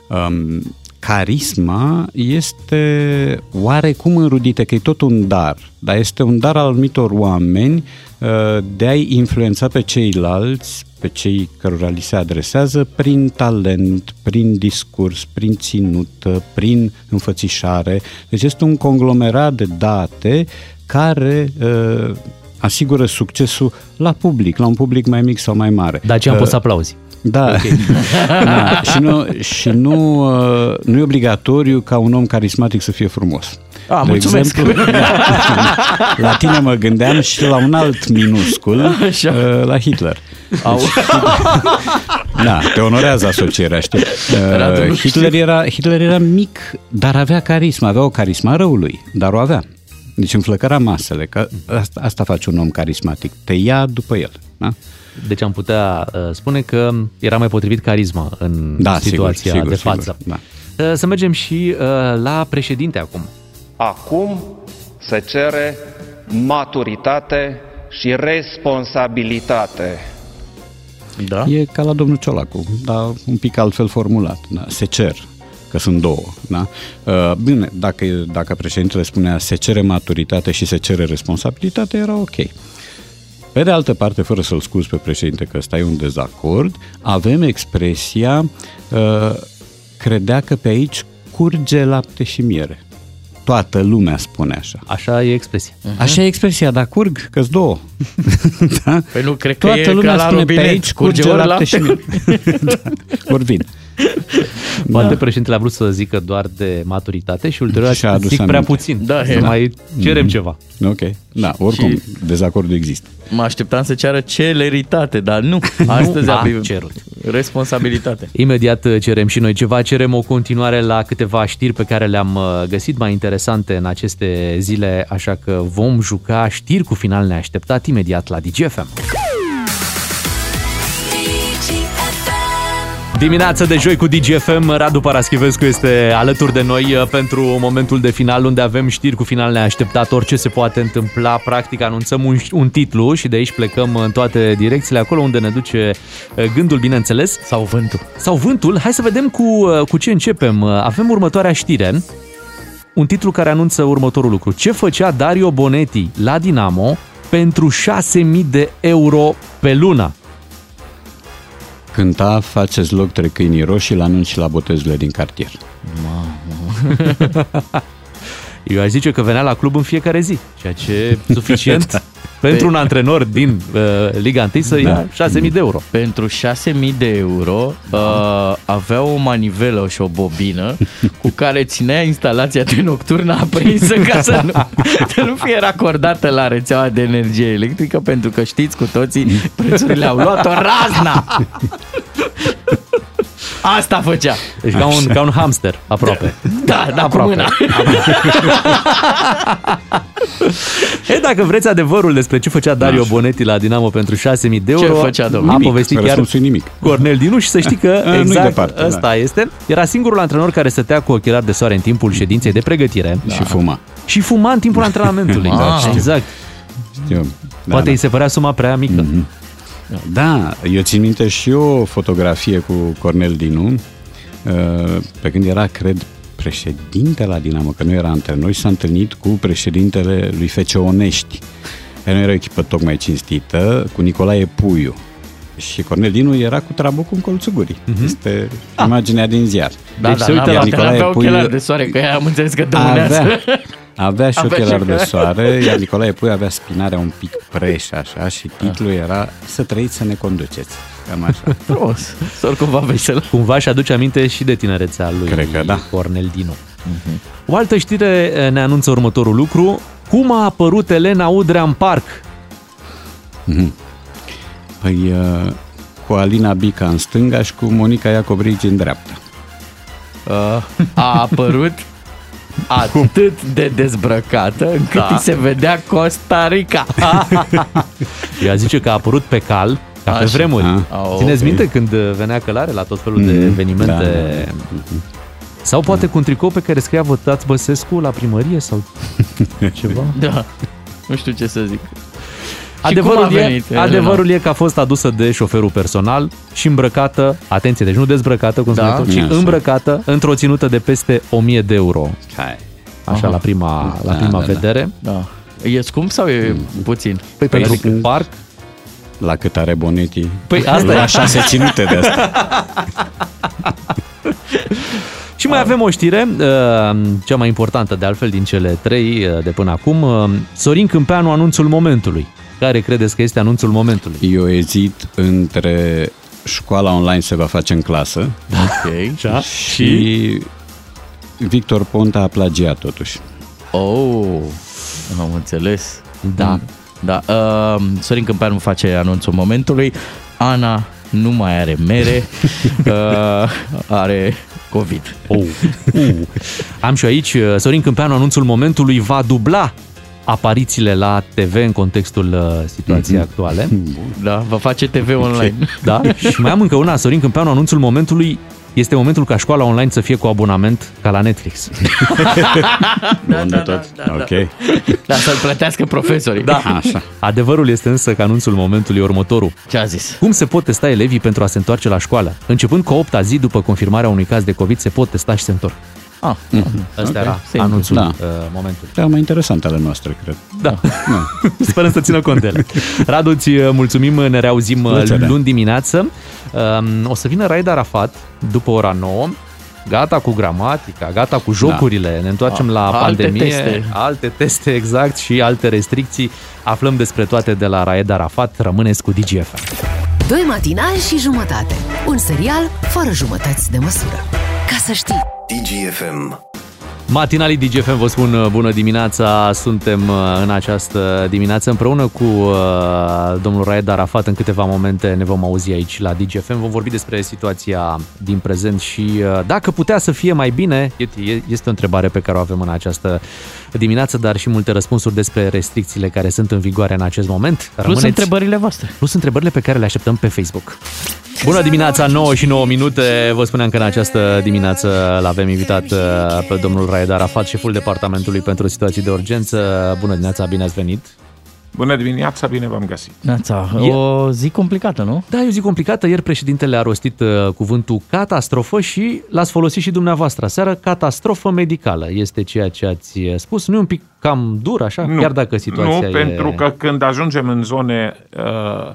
Um, carisma este oarecum înrudită, că e tot un dar, dar este un dar al anumitor oameni uh, de a-i influența pe ceilalți, pe cei cărora li se adresează, prin talent, prin discurs, prin ținută, prin înfățișare. Deci este un conglomerat de date care uh, asigură succesul la public, la un public mai mic sau mai mare. De aceea am Uh, pus aplauzi. Da. da. Și, nu, și nu, uh, nu e obligatoriu ca un om carismatic să fie frumos. A, De mulțumesc. Exemplu, la, la tine mă gândeam și la un alt minuscul, Așa. uh, la Hitler. Au. Da, te onorează asocierea, știi? Radu, Uh, nu Hitler, era, Hitler era mic, dar avea carismă, avea o carisma răului, dar o avea. Deci înflăcăra masele, că asta, asta face un om carismatic, te ia după el. Da? Deci am putea uh, spune că era mai potrivit carisma în Da, situația sigur, sigur, de sigur, față. da. Uh, Să mergem și uh, la președinte acum. Acum se cere maturitate și responsabilitate. Da? E ca la domnul Ciolacu, dar un pic altfel formulat. Da? Se cer, că sunt două. Da? Uh, Bine, dacă, dacă președintele spunea se cere maturitate și se cere responsabilitate, era ok. Pe de altă parte, fără să-l scuz pe președinte că ăsta e un dezacord, avem expresia uh, credea că pe aici curge lapte și miere. Toată lumea spune așa. Așa e expresia. Așa e expresia, dar curg, că două. da? Păi nu, cred că Toată e lumea ca la spune robinet, pe aici curge curge ori lapte și lapte. miere. da. Ori vin. Poate Da. președintele a vrut să zică doar de maturitate și ulterior Și a a adus zic prea aminte. puțin. Da, să e. mai cerem Mhm. ceva. Ok. Da, oricum, Și- dezacordul există. Mă așteptam să ceară celeritate, dar nu. Astăzi a a fi cerut. responsabilitate. Imediat uh, cerem și noi ceva, cerem o continuare la câteva știri pe care le-am uh, găsit mai interesante în aceste zile, așa că vom juca știri cu final neașteptat imediat la DGFM. Dimineața de joi cu DGFM, Radu Paraschivescu este alături de noi uh, pentru momentul de final unde avem știri cu final neașteptat, orice se poate întâmpla, practic anunțăm un, un titlu și de aici plecăm în toate direcțiile, acolo unde ne duce uh, gândul, bineînțeles. Sau vântul. Sau vântul. Hai să vedem cu, uh, cu ce începem. Uh, Avem următoarea știre, un titlu care anunță următorul lucru. Ce făcea Dario Bonetti la Dinamo pentru 6.000 de euro pe lună? Cânta Faceți loc trei câinii roșii la anunț și la botezurile din cartier. Eu aș zice că venea la club în fiecare zi, ceea ce e suficient pentru un antrenor din uh, Liga 1 să ia 6.000 de euro. Pentru 6.000 de euro uh, avea o manivelă și o bobină cu care ținea instalația de nocturnă aprinsă ca să nu, să nu fie racordată la rețeaua de energie electrică pentru că știți cu toții prețurile au luat-o razna. Asta făcea. Deci ca un, ca un hamster, aproape. Da, da, cu Aproape. mâna. E, dacă vreți adevărul despre ce făcea Dario Bonetti la Dinamo pentru 6.000 de euro, făcea, domnule? a Nimic. povestit chiar Răspunsul e nimic. Cornel Dinuș și să știi că A, nu-i exact departe, ăsta da. este. Era singurul antrenor care stătea cu ochelari de soare în timpul ședinței de pregătire. Și fuma. Și fuma în timpul antrenamentului. Da, știu. exact. Știu. Da, Poate da. îi se părea suma prea mică. Da, eu țin minte și o fotografie cu Cornel Dinu, uh, pe când era, cred, președinte la Dinamo, că nu era antrenor, și s-a întâlnit cu președintele lui FC Onești, care nu era o echipă tocmai cinstită, cu Nicolae Puiu. Și Cornel Dinu era cu trabucul în colțul gurii. Este imaginea din ziar. Da, Deci da, se uită n-avea- la Nicolae n-avea Puiu- ochelari de soare, că am înțeles că dăunează. Avea, avea și Avea și ochelari de ochelari. soare, iar Nicolae Puiu avea spinarea un pic preș, așa, și titlul era Să trăiți, să ne conduceți. Cam așa. Frumos. Să cumva vesel. Cumva și aduce aminte și de tinerețea lui Cred că da. Cornel Dinu. O altă știre eh, ne anunță următorul lucru. Cum a apărut Elena Udrea în parc? Păi uh, cu Alina Bica în stânga și cu Monica Iacobrici în dreapta. Uh, a apărut atât de dezbrăcată încât Da. îi se vedea Costa Rica. Eu aș zice că a apărut pe cal, ca pe Așa. vremuri. Ah. Țineți ok. minte când eh, venea călare la tot felul de Mhm. evenimente? Da. Sau poate cu un tricou pe care scria votați Băsescu la primărie sau ceva? Da. Nu știu ce să zic. Adevărul, cum a e, venit, Elena? adevărul e că a fost adusă de șoferul personal și îmbrăcată, atenție, deci nu dezbrăcată, cum Da. spuneai tu, ci Așa. îmbrăcată într-o ținută de peste 1000 de euro. Hai. Așa, Aha. la prima, la Da, prima da, da. vedere. Da. E scump sau e puțin? Păi, pentru parc, La cât are Bonetti? Păi asta la e. șase ținute de asta. Și mai avem o știre, uh, cea mai importantă de altfel din cele trei uh, de până acum. Uh, Sorin Câmpeanu, anunțul momentului. Care credeți că este anunțul momentului? Eu ezit între școala online se va face în clasă Ok. Da? și Victor Ponta a plagiat totuși. Oh, am înțeles. Da. Da. Uh, Sorin Câmpeanu face anunțul momentului. Ana nu mai are mere, uh, are COVID. Oh. Uh. Am și aici, uh, Sorin Câmpeanu, anunțul momentului va dubla aparițiile la TV în contextul uh, situației Mhm. actuale. Da, va face TV online. Da? Și mai am încă una, Sorin Câmpeanu, anunțul momentului este momentul ca școala online să fie cu abonament ca la Netflix. Bun de tot. ok. Da, să-l plătească profesorii. Da. Așa. Adevărul este însă că anunțul momentului e următorul. Ce a zis? Cum se pot testa elevii pentru a se întoarce la școală? Începând cu a 8 zi după confirmarea unui caz de COVID, se pot testa și se întorc. Ah, Asta ok, era simplu. anunțul Da. uh, momentului. Da, mai interesant ale noastre, cred. Da. Sperăm să țină cont de ele. Radu, îți uh, mulțumim, ne reauzim uh, Plăcere. luni dimineață. Um, O să vină Raed Arafat după ora 9 Gata cu gramatica, gata cu jocurile, ne întoarcem A- la alte pandemie, teste. alte teste exact și alte restricții. Aflăm despre toate de la Raed Arafat. Rămâneți cu DGFM. Doi matinali și jumătate. Un serial fără jumătăți de măsură. Ca să știi. DGFM. Matinalii DGFM vă spun uh, bună dimineața, suntem uh, în această dimineață împreună cu uh, domnul Raed Arafat. În câteva momente ne vom auzi aici la DGFM. Vom vorbi despre situația din prezent și uh, dacă putea să fie mai bine, e- e- este o întrebare pe care o avem în această dimineață, dar și multe răspunsuri despre restricțiile care sunt în vigoare în acest moment. Plus întrebările voastre. Plus întrebările pe care le așteptăm pe Facebook. Bună dimineața, 9 și 9 minute. Vă spuneam că în această dimineață l-avem invitat uh, pe domnul Raed Arafat, șeful Departamentului pentru Situații de Urgență. Bună dimineața, bine ați venit. Bună dimineața, bine v-am găsit. Neața, E- o zi complicată, nu? Da, e o zi complicată. Ieri președintele a rostit uh, cuvântul catastrofă și l-ați folosit și dumneavoastră. Seară, catastrofă medicală este ceea ce ați uh, spus. Nu e un pic cam dur așa, Nu, chiar dacă situația Nu, e... pentru că când ajungem în zone uh,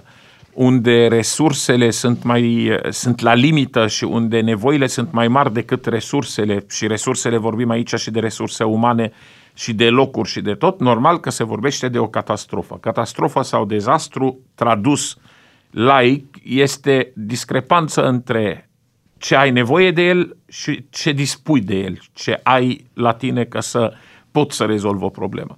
unde resursele sunt mai uh, sunt la limită și unde nevoile sunt mai mari decât resursele și resursele vorbim aici și de resurse umane și de locuri și de tot, normal că se vorbește de o catastrofă. Catastrofă sau dezastru tradus laic este discrepanță între ce ai nevoie de el și ce dispui de el, ce ai la tine ca să poți să rezolvi o problemă.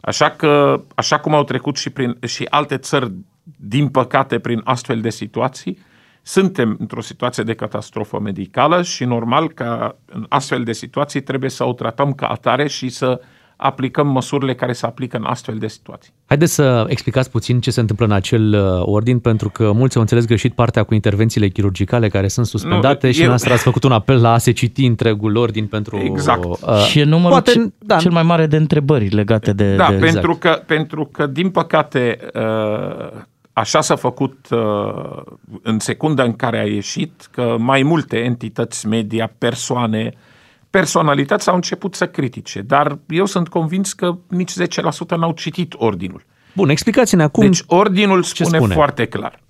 Așa că, așa cum au trecut și, prin, și alte țări, din păcate, prin astfel de situații, suntem într-o situație de catastrofă medicală și normal că în astfel de situații trebuie să o tratăm ca atare și să aplicăm măsurile care se aplică în astfel de situații. Haideți să explicați puțin ce se întâmplă în acel uh, ordin, pentru că mulți au înțeles greșit partea cu intervențiile chirurgicale care sunt suspendate Nu, și eu- noastră ați făcut un apel la a se citi întregul ordin pentru... Exact. Uh, și e numărul poate, ce, da, cel mai mare de întrebări legate de... Da, de pentru, că, pentru că, din păcate, uh, așa s-a făcut uh, în secunda în care a ieșit, că mai multe entități media, persoane, personalități au început să critique, dar eu sunt convins că nici 10% n-au citit ordinul. Bun, explicați-ne acum Deci ordinul ce spune, spune. foarte clar.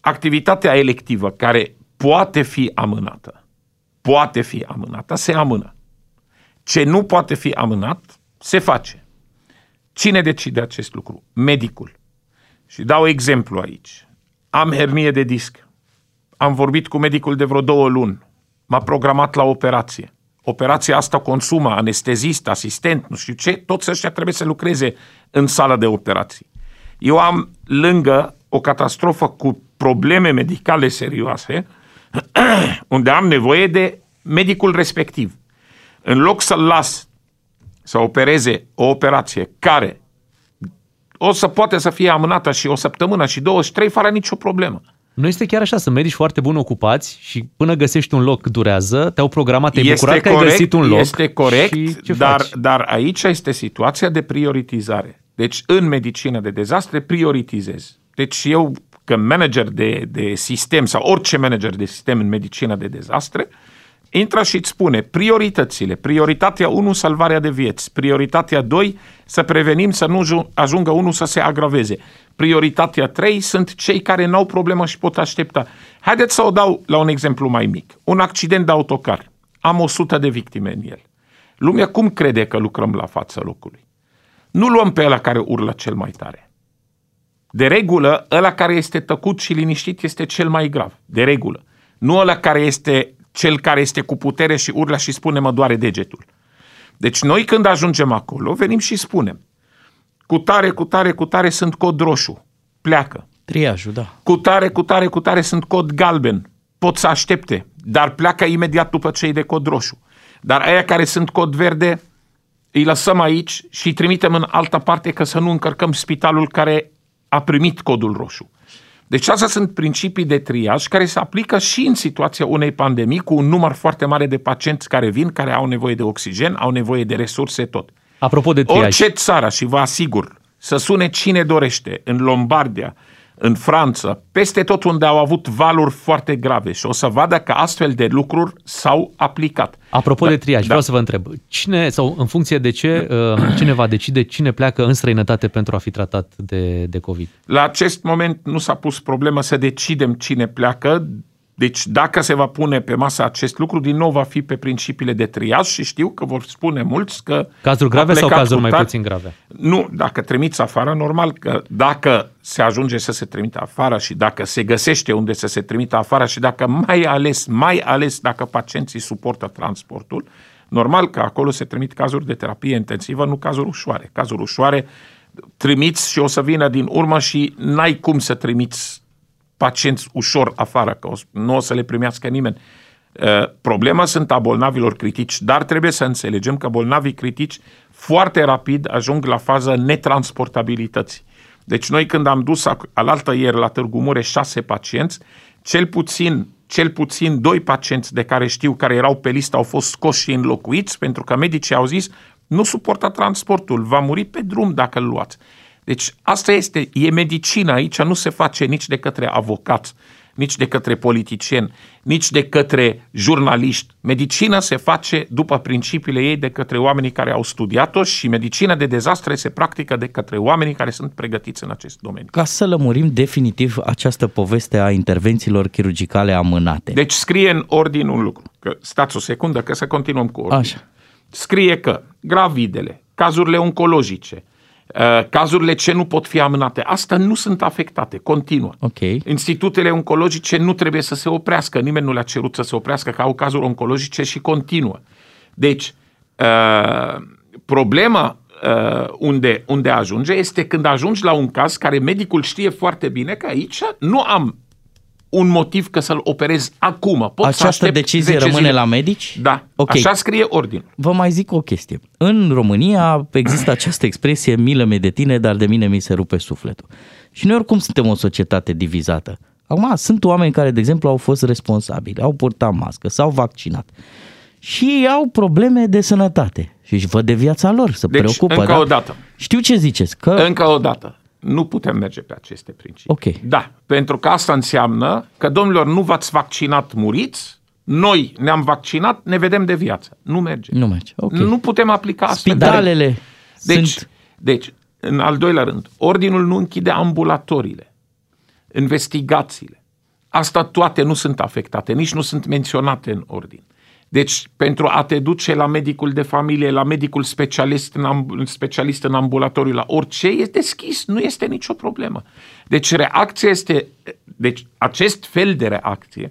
Activitatea electivă care poate fi amânată, poate fi amânată, se amână. Ce nu poate fi amânat, se face. Cine decide acest lucru? Medicul. Și dau exemplu aici. Am hernie de disc. Am vorbit cu medicul de vreo două luni. M-a programat la operație. Operația asta consumă anestezist, asistent, nu știu ce, toți ăștia trebuie să lucreze în sala de operații. Eu am lângă o catastrofă cu probleme medicale serioase, unde am nevoie de medicul respectiv. În loc să-l las să opereze o operație care o să poate să fie amânată și o săptămână și două și trei fără nicio problemă. Nu este chiar așa, sunt medici foarte buni ocupați și până găsești un loc durează, te-au programat, te-ai bucurat că ai găsit un loc. Este corect, și ce dar, faci? dar aici este situația de prioritizare. Deci în medicină de dezastre prioritizezi. Deci eu, ca manager de, de sistem sau orice manager de sistem în medicină de dezastre, intră și îți spune prioritățile. Prioritatea 1, salvarea de vieți. Prioritatea 2, să prevenim să nu ju- ajungă unul să se agraveze. Prioritatea 3 sunt cei care n-au problemă și pot aștepta. Haideți să o dau la un exemplu mai mic. Un accident de autocar. Am 100 de victime în el. Lumea cum crede că lucrăm la fața locului? Nu luăm pe ăla care urlă cel mai tare. De regulă, ăla care este tăcut și liniștit este cel mai grav. De regulă. Nu ăla care este cel care este cu putere și urlă și spune mă doare degetul. Deci noi când ajungem acolo, venim și spunem cu tare, cu tare, cu tare sunt cod roșu. Pleacă. Triajul, da. Cu tare, cu tare, cu tare sunt cod galben. Pot să aștepte, dar pleacă imediat după cei de cod roșu. Dar aia care sunt cod verde, îi lăsăm aici și îi trimitem în altă parte ca să nu încărcăm spitalul care a primit codul roșu. Deci astea sunt principii de triaj care se aplică și în situația unei pandemii cu un număr foarte mare de pacienți care vin, care au nevoie de oxigen, au nevoie de resurse, tot. Apropo de triaj. Orice țară, și vă asigur, să sune cine dorește, în Lombardia, în Franța, peste tot unde au avut valuri foarte grave și o să vadă că astfel de lucruri s-au aplicat. Apropo Da, de triaj, da. vreau să vă întreb, cine sau în funcție de ce, uh, cine va decide cine pleacă în străinătate pentru a fi tratat de, de COVID? La acest moment nu s-a pus problema să decidem cine pleacă, Deci dacă se va pune pe masă acest lucru, din nou va fi pe principiile de triaj și știu că vor spune mulți că... Cazuri a grave sau plecat cazuri cu mai tare- puțin grave? Nu, dacă trimiți afară, normal că dacă se ajunge să se trimită afară și dacă se găsește unde să se trimită afară și dacă mai ales, mai ales dacă pacienții suportă transportul, normal că acolo se trimit cazuri de terapie intensivă, nu cazuri ușoare. Cazuri ușoare trimiți și o să vină din urmă și n-ai cum să trimiți pacienți ușor afară, că o- nu o să le primească nimeni. Uh, Problema sunt a bolnavilor critici, dar trebuie să înțelegem că bolnavii critici foarte rapid ajung la faza netransportabilității. Deci noi când am dus ac- alaltă ieri la Târgu Mureș șase pacienți, cel puțin, cel puțin doi pacienți de care știu care erau pe listă au fost scoși și înlocuiți pentru că medicii au zis nu suportă transportul, va muri pe drum dacă îl luați. Deci asta este, e medicină aici, nu se face nici de către avocați, nici de către politicieni, nici de către jurnaliști. Medicina se face după principiile ei de către oamenii care au studiat-o și medicina de dezastre se practică de către oamenii care sunt pregătiți în acest domeniu. Ca să lămurim definitiv această poveste a intervențiilor chirurgicale amânate. Deci scrie în ordin un lucru. Că, stați o secundă, că să continuăm cu ordine. Așa. Scrie că gravidele, cazurile oncologice, uh, cazurile ce nu pot fi amânate, astea nu sunt afectate, continuă. Ok. Institutele oncologice nu trebuie să se oprească, nimeni nu le-a cerut să se oprească, că au cazuri oncologice și continuă. Deci, uh, problema uh, unde, unde ajunge este când ajungi la un caz care medicul știe foarte bine că aici nu am un motiv că să-l operez acum. Pot să Această aștept decizie 10 rămâne zile. la medici? Da, Ok. așa scrie ordinul. Vă mai zic o chestie. În România există această expresie milă-mi de tine, dar de mine mi se rupe sufletul. Și noi oricum suntem o societate divizată. Acum, sunt oameni care, de exemplu, au fost responsabili, au purtat mască, s-au vaccinat și au probleme de sănătate și își văd de viața lor, se Deci, preocupă. încă da? o dată. Știu ce ziceți, că... Încă o dată. Nu putem merge pe aceste principii. Ok. Da, pentru că asta înseamnă că, domnilor, nu v-ați vaccinat, muriți, noi ne-am vaccinat, ne vedem de viață. Nu merge. Nu merge, ok. Nu putem aplica asta. Spitalele Deci, sunt... deci, în al doilea rând, ordinul nu închide ambulatoriile, investigațiile. Asta toate nu sunt afectate, nici nu sunt menționate în ordin. Deci, pentru a te duce la medicul de familie, la medicul specialist în, amb- specialist în ambulatoriu, la orice, e deschis, nu este nicio problemă. Deci, reacția este, deci, acest fel de reacție,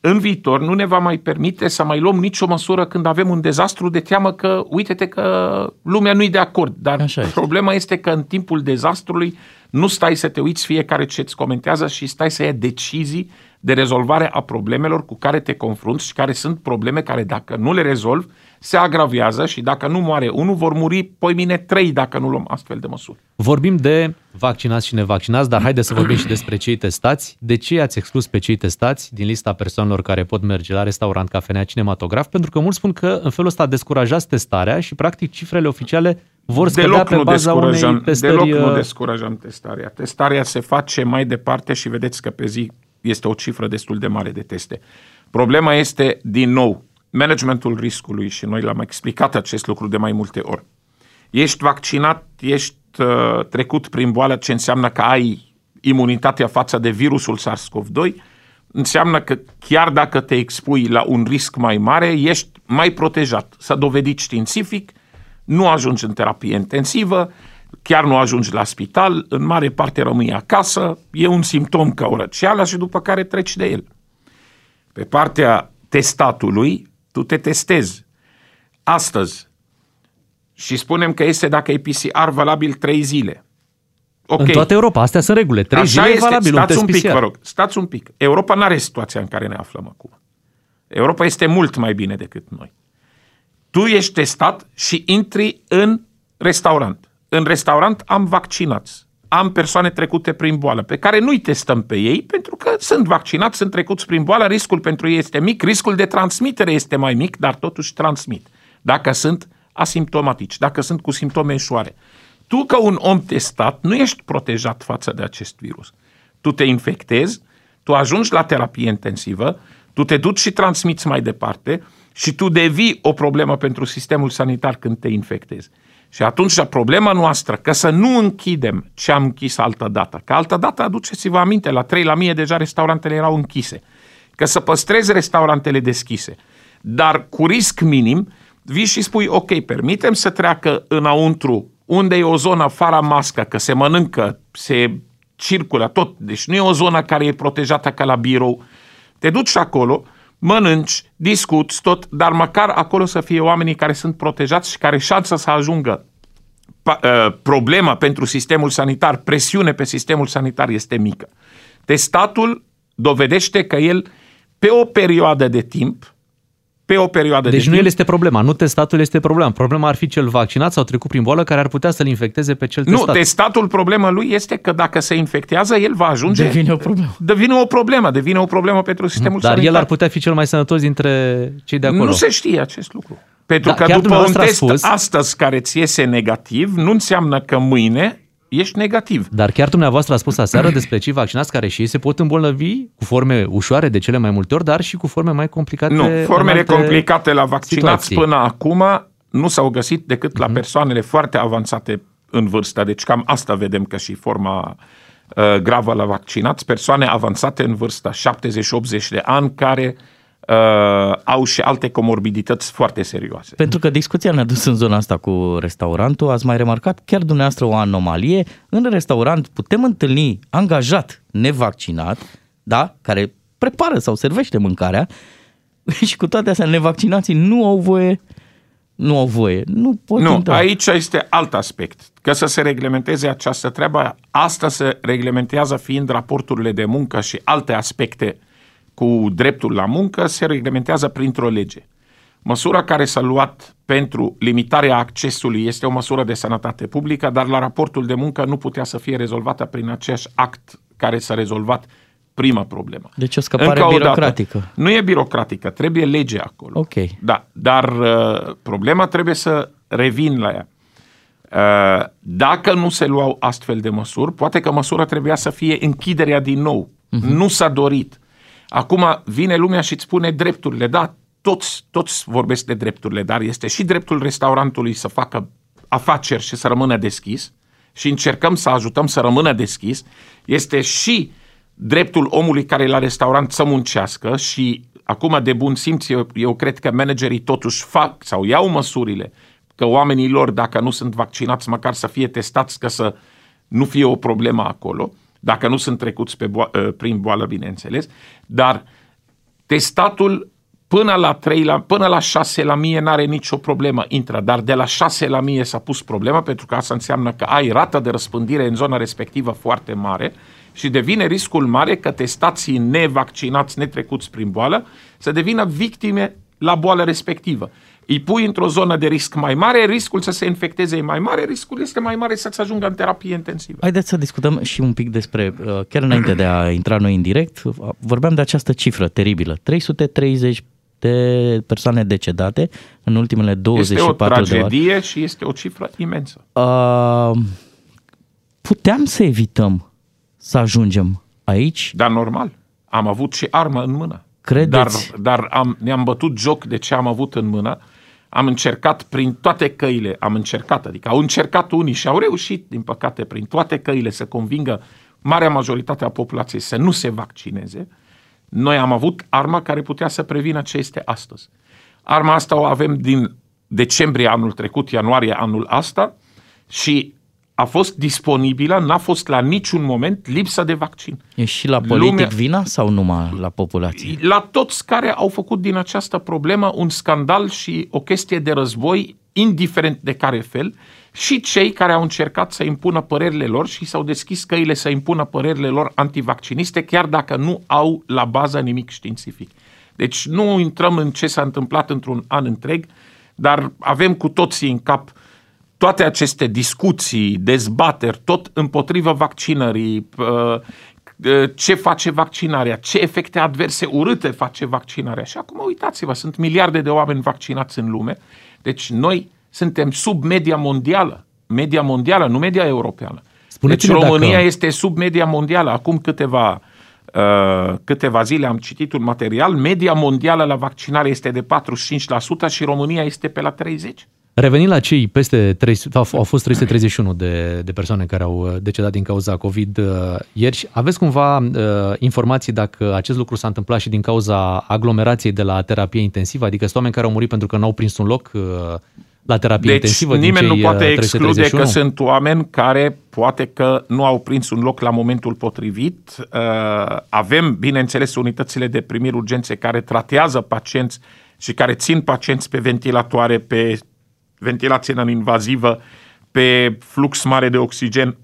în viitor nu ne va mai permite să mai luăm nicio măsură când avem un dezastru de teamă că, uite-te că lumea nu-i de acord. Dar Așa este. problema este că în timpul dezastrului nu stai să te uiți fiecare ce îți comentează și stai să iei decizii de rezolvare a problemelor cu care te confrunți și care sunt probleme care dacă nu le rezolvi se agravează și dacă nu moare unul vor muri poi mine trei dacă nu luăm astfel de măsuri. Vorbim de vaccinați și nevaccinați, dar haideți să vorbim și despre cei testați. De ce ați exclus pe cei testați din lista persoanelor care pot merge la restaurant, cafenea, cinematograf? Pentru că mulți spun că în felul ăsta descurajați testarea și practic cifrele oficiale vor scădea Deloc pe nu baza unei descurajăm, testări... deloc nu uh, descurajăm testarea. Testarea se face mai departe și vedeți că pe zi este o cifră destul de mare de teste. Problema este, din nou, managementul riscului și noi l-am explicat acest lucru de mai multe ori. Ești vaccinat, ești uh, trecut prin boală, ce înseamnă că ai imunitatea față de virusul SARS-CoV-2, înseamnă că chiar dacă te expui la un risc mai mare, ești mai protejat. S-a dovedit științific, nu ajungi în terapie intensivă, chiar nu ajungi la spital, în mare parte rămâi acasă, e un simptom ca o răceală și după care treci de el. Pe partea testatului, tu te testezi. Astăzi, și spunem că este dacă e PCR valabil 3 zile. Ok. În toată Europa, astea sunt regulile. Trei Așa zile e este. valabil un Stați test un pic, PCR. vă rog. Stați un pic. Europa nu are situația în care ne aflăm acum. Europa este mult mai bine decât noi. Tu ești testat și intri în restaurant. În restaurant am vaccinați. Am persoane trecute prin boală, pe care nu-i testăm pe ei, pentru că sunt vaccinați, sunt trecuți prin boală, riscul pentru ei este mic, riscul de transmitere este mai mic, dar totuși transmit. Dacă sunt asimptomatici, dacă sunt cu simptome ușoare. Tu, ca un om testat, nu ești protejat față de acest virus. Tu te infectezi, tu ajungi la terapie intensivă, tu te duci și transmiți mai departe și tu devii o problemă pentru sistemul sanitar când te infectezi. Și atunci problema noastră, că să nu închidem ce am închis altă dată, că altă dată, aduceți-vă aminte, la 3 la mie deja restaurantele erau închise. că să păstrezi restaurantele deschise, dar cu risc minim, vii și spui, ok, permitem să treacă înăuntru, unde e o zonă fără mască, că se mănâncă, se circulă tot, deci nu e o zonă care e protejată ca la birou. Te duci acolo, mănânci, discuți tot, dar măcar acolo să fie oamenii care sunt protejați și care șansa să ajungă pa- uh, problema pentru sistemul sanitar, presiune pe sistemul sanitar este mică. Testatul dovedește că el, pe o perioadă de timp, pe o perioadă Deci de nu timp, el este problema, nu testatul este problema. Problema ar fi cel vaccinat sau trecut prin boală care ar putea să-l infecteze pe cel Nu, testat. testatul, problema lui este că dacă se infectează, el va ajunge... Devine o problemă. Devine o problemă, devine o problemă pentru sistemul Dar sanitar. el ar putea fi cel mai sănătos dintre cei de acolo. Nu se știe acest lucru. Pentru Da, că chiar după un dumneavoastră test ați spus- astăzi care ți iese negativ, nu înseamnă că mâine ești negativ. Dar chiar dumneavoastră a spus aseară despre cei vaccinați care și ei se pot îmbolnăvi cu forme ușoare de cele mai multe ori, dar și cu forme mai complicate. Nu, în formele alte complicate la vaccinați situații. până acum nu s-au găsit decât Mhm. la persoanele foarte avansate în vârstă. Deci cam asta vedem că și forma uh, gravă la vaccinați, persoane avansate în vârstă, 70-80 de ani, care uh, au și alte comorbidități foarte serioase. Pentru că discuția ne-a dus în zona asta cu restaurantul, ați mai remarcat chiar dumneavoastră o anomalie. În restaurant putem întâlni angajat nevaccinat, da, care prepară sau servește mâncarea și cu toate astea nevaccinații nu au voie nu au voie, nu pot Nu, intra. aici este alt aspect. Că să se reglementeze această treabă, asta se reglementează fiind raporturile de muncă și alte aspecte cu dreptul la muncă, se reglementează printr-o lege. Măsura care s-a luat pentru limitarea accesului este o măsură de sănătate publică, dar la raportul de muncă nu putea să fie rezolvată prin același act care s-a rezolvat prima problemă. Deci o scăpare Încă o dată, birocratică. nu e birocratică, trebuie lege acolo. Ok. Da, dar uh, problema trebuie să revin la ea. Uh, dacă nu se luau astfel de măsuri, poate că măsura trebuia să fie închiderea din nou. Uh-huh. Nu s-a dorit. Acum vine lumea și îți spune drepturile. Da, toți, toți vorbesc de drepturile, dar este și dreptul restaurantului să facă afaceri și să rămână deschis și încercăm să ajutăm să rămână deschis. Este și dreptul omului care e la restaurant să muncească și acum de bun simț eu, eu cred că managerii totuși fac sau iau măsurile că oamenii lor, dacă nu sunt vaccinați, măcar să fie testați ca să nu fie o problemă acolo, dacă nu sunt trecuți pe boa- prin boală, bineînțeles, dar testatul până la 3, la, până la 6 la mie n-are nicio problemă, intră, dar de la 6 la mie s-a pus problema pentru că asta înseamnă că ai rată de răspândire în zona respectivă foarte mare și devine riscul mare că testații nevaccinați, netrecuți prin boală, să devină victime la boală respectivă. Îi pui într-o zonă de risc mai mare, riscul să se infecteze e mai mare, riscul este mai mare să-ți ajungă în terapie intensivă. Haideți să discutăm și un pic despre, uh, chiar înainte de a intra noi în direct, uh, vorbeam de această cifră teribilă. 330 de persoane decedate în ultimele Este 24 o de ore. tragedie și este o cifră imensă. Uh, puteam să evităm să ajungem aici? Dar normal. Am avut și armă în mână. Credeți? Dar, dar am, ne-am bătut joc de ce am avut în mână. Am încercat prin toate căile, am încercat, adică au încercat unii și au reușit, din păcate, prin toate căile să convingă marea majoritate a populației să nu se vaccineze. Noi am avut arma care putea să prevină ce este astăzi. Arma asta o avem din decembrie anul trecut, ianuarie anul asta și a fost disponibilă, n-a fost la niciun moment lipsă de vaccin. E și la politic Lumea- vina sau numai la populație? La toți care au făcut din această problemă un scandal și o chestie de război, indiferent de care fel, și cei care au încercat să impună părerile lor și s-au deschis căile să impună părerile lor antivacciniste, chiar dacă nu au la bază nimic științific. Deci nu intrăm în ce s-a întâmplat într-un an întreg, dar avem cu toții în cap toate aceste discuții, dezbateri, tot împotriva vaccinării, uh, ce face vaccinarea, ce efecte adverse urâte face vaccinarea. Și acum uitați-vă, sunt miliarde de oameni vaccinați în lume, deci noi suntem sub media mondială, media mondială, nu media europeană. Deci Spuneți-ne România dacă- este sub media mondială. Acum câteva, uh, câteva zile am citit un material, media mondială la vaccinare este de 45% și România este pe la 30%. Revenind la cei peste 300, au, au fost 331 de, de persoane care au uh, decedat din cauza COVID uh, ieri. Aveți cumva uh, informații dacă acest lucru s-a întâmplat și din cauza aglomerației de la terapie intensivă? Adică sunt oameni care au murit pentru că n-au prins un loc uh, la terapie Deci intensivă din nimeni nu cei, poate uh, exclude 331? că sunt oameni care poate că nu au prins un loc la momentul potrivit. Uh, Avem, bineînțeles, unitățile de primiri urgențe care tratează pacienți și care țin pacienți pe ventilatoare, pe ventilație non-invazivă, pe flux mare de oxigen,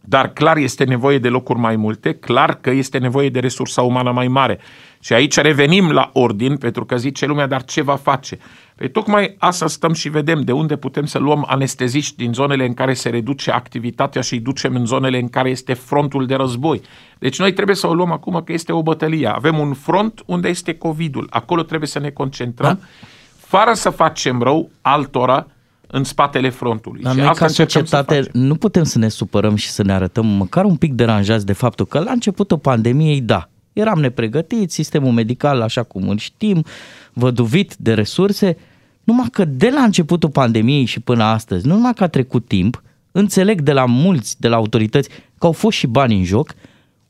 dar clar este nevoie de locuri mai multe, clar că este nevoie de resursa umană mai mare. Și aici revenim la ordin, pentru că zice lumea, dar ce va face? Păi tocmai asta stăm și vedem de unde putem să luăm anesteziști din zonele în care se reduce activitatea și îi ducem în zonele în care este frontul de război. Deci noi trebuie să o luăm acum că este o bătălie. Avem un front unde este COVID-ul. Acolo trebuie să ne concentrăm, da? Fără să facem rău altora în spatele frontului. Dar și noi asta ca încercăm să societate nu putem să ne supărăm și să ne arătăm măcar un pic deranjați de faptul că la începutul pandemiei, da, eram nepregătiți, sistemul medical, așa cum îl știm, văduvit de resurse, numai că de la începutul pandemiei și până astăzi, nu numai că a trecut timp, înțeleg de la mulți, de la autorități, că au fost și bani în joc,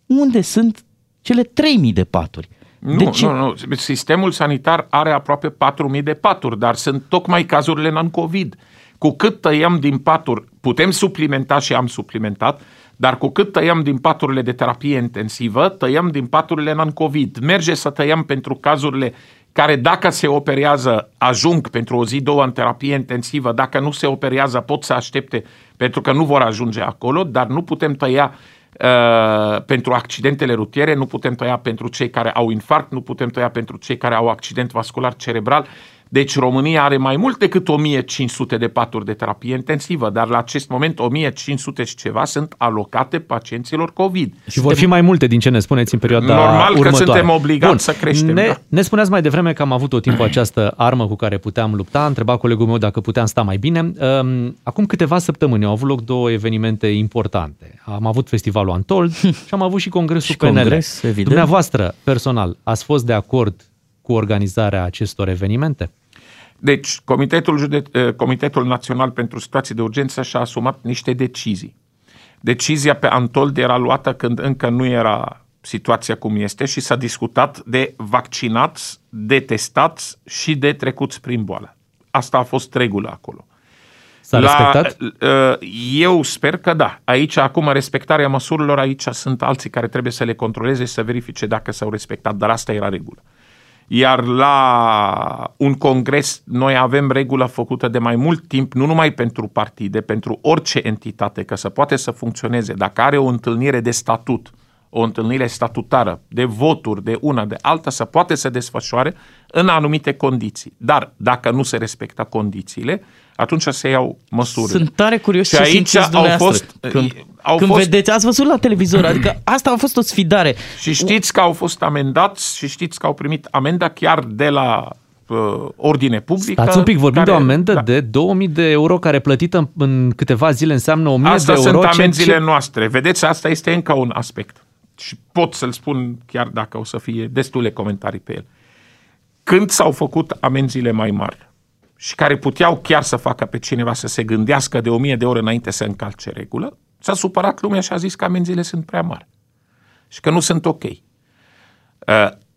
unde sunt cele 3000 de paturi. Nu, de ce? nu, nu. Sistemul sanitar are aproape 4.000 de paturi, dar sunt tocmai cazurile non-COVID. Cu cât tăiem din paturi, putem suplimenta și am suplimentat, dar cu cât tăiem din paturile de terapie intensivă, tăiem din paturile non-COVID. Merge să tăiem pentru cazurile care dacă se operează ajung pentru o zi, două în terapie intensivă, dacă nu se operează pot să aștepte pentru că nu vor ajunge acolo, dar nu putem tăia uh, pentru accidentele rutiere, nu putem tăia pentru cei care au infarct, nu putem tăia pentru cei care au accident vascular cerebral. Deci România are mai mult decât 1500 de paturi de terapie intensivă, dar la acest moment 1500 și ceva sunt alocate pacienților COVID. Și vor fi mai multe din ce ne spuneți în perioada Normal că următoare. suntem obligați să creștem, Ne, da. ne spuneați mai devreme că am avut tot timpul această armă cu care puteam lupta. A întrebat colegul meu dacă puteam sta mai bine. Um, Acum câteva săptămâni au avut loc două evenimente importante. Am avut festivalul Antold și am avut și congresul Și PNL. congres, evident. Dumneavoastră, personal, ați fost de acord cu organizarea acestor evenimente? Deci, Comitetul, Jude- eh, Comitetul Național pentru Situații de Urgență și-a asumat niște decizii. Decizia pe Antold era luată când încă nu era situația cum este și s-a discutat de vaccinați, de testați și de trecuți prin boală. Asta a fost regula acolo. S-a respectat? eh, Eu sper că da. Aici, acum, respectarea măsurilor, aici sunt alții care trebuie să le controleze și să verifice dacă s-au respectat, dar asta era regulă. Iar la un congres noi avem regulă făcută de mai mult timp, nu numai pentru partide, pentru orice entitate, că să poate să funcționeze. Dacă are o întâlnire de statut, o întâlnire statutară, de voturi, de una, de alta, să poate să desfășoare în anumite condiții. Dar dacă nu se respectă condițiile, atunci se iau măsuri. Sunt tare curios și ce aici simțiți au dumneavoastră fost, când, au când fost vedeți, ați văzut la televizor, adică asta a fost o sfidare. Și știți că au fost amendați și știți că au primit amenda chiar de la uh, ordine publică. Stați un pic, vorbim care, de o amendă da. de 2000 de euro care plătită în, în câteva zile înseamnă 1000 Asta de euro. sunt ce- amenziile ce- noastre. Vedeți, asta este încă un aspect. Și pot să-l spun chiar dacă o să fie destule comentarii pe el. Când s-au făcut amenziile mai mari și care puteau chiar să facă pe cineva să se gândească de 1000 de ore înainte să încalce regulă, s-a supărat lumea și a zis că amenziile sunt prea mari și că nu sunt ok. Uh,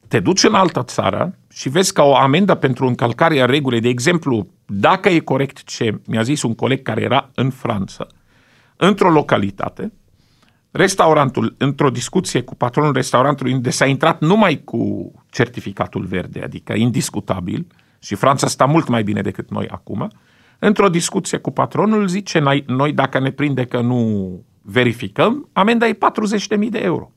Te duci în altă țară și vezi că o amendă pentru încălcarea regulii, de exemplu, dacă e corect ce mi-a zis un coleg care era în Franța, într-o localitate, restaurantul, într-o discuție cu patronul restaurantului, unde s-a intrat numai cu certificatul verde, adică indiscutabil, și Franța sta mult mai bine decât noi acum, într-o discuție cu patronul zice, noi, noi dacă ne prinde că nu verificăm, amenda e 40.000 de euro.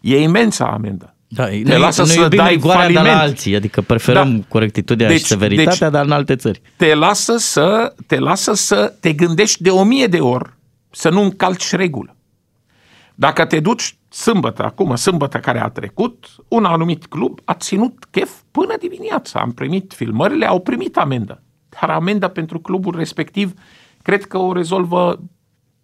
E imensă amendă. Da, Te noi, lasă noi să iubim dai rigoarea de la faliment. alții, adică preferăm Da. corectitudinea Deci- și severitatea, deci- dar în alte țări. te lasă să te lasă să te gândești de o mie de ori să nu încalci regulă. Dacă te duci sâmbătă, acum sâmbătă care a trecut, un anumit club a ținut chef până dimineața. Am primit filmările, au primit amendă. Dar amenda pentru clubul respectiv cred că o rezolvă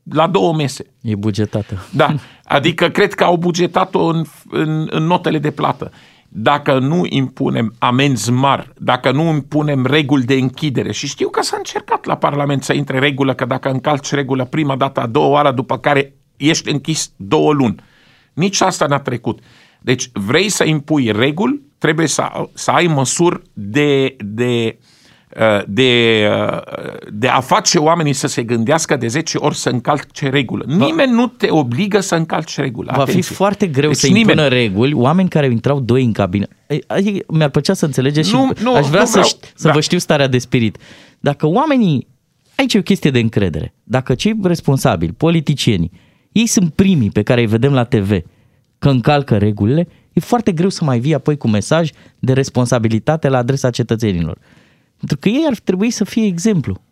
la două mese. E bugetată. Da, adică cred că au bugetat-o în, în, în notele de plată. dacă nu impunem amenzi mari, dacă nu impunem reguli de închidere, și știu că s-a încercat la Parlament să intre regulă că dacă încalci regulă prima dată a doua oară, după care ești închis două luni. Nici asta n-a trecut. Deci vrei să impui reguli, trebuie să, să ai măsuri de, de, uh, de, uh, de a face oamenii să se gândească de 10 ori să încalce regulă. Nimeni nu te obligă să încalci regulă. Va fi Atenție. foarte greu Deci să nimeni. impună reguli oameni care intrau doi în cabină. Ei, adică Mi-ar plăcea să înțelegeți și Nu, nu, aș vrea nu să, vreau. ști- să Da. vă știu starea de spirit. Dacă oamenii, aici e o chestie de încredere, dacă cei responsabili, politicienii, ei sunt primii pe care îi vedem la TV că încalcă regulile, e foarte greu să mai vii apoi cu mesaj de responsabilitate la adresa cetățenilor. Pentru că ei ar trebui să fie exemplu.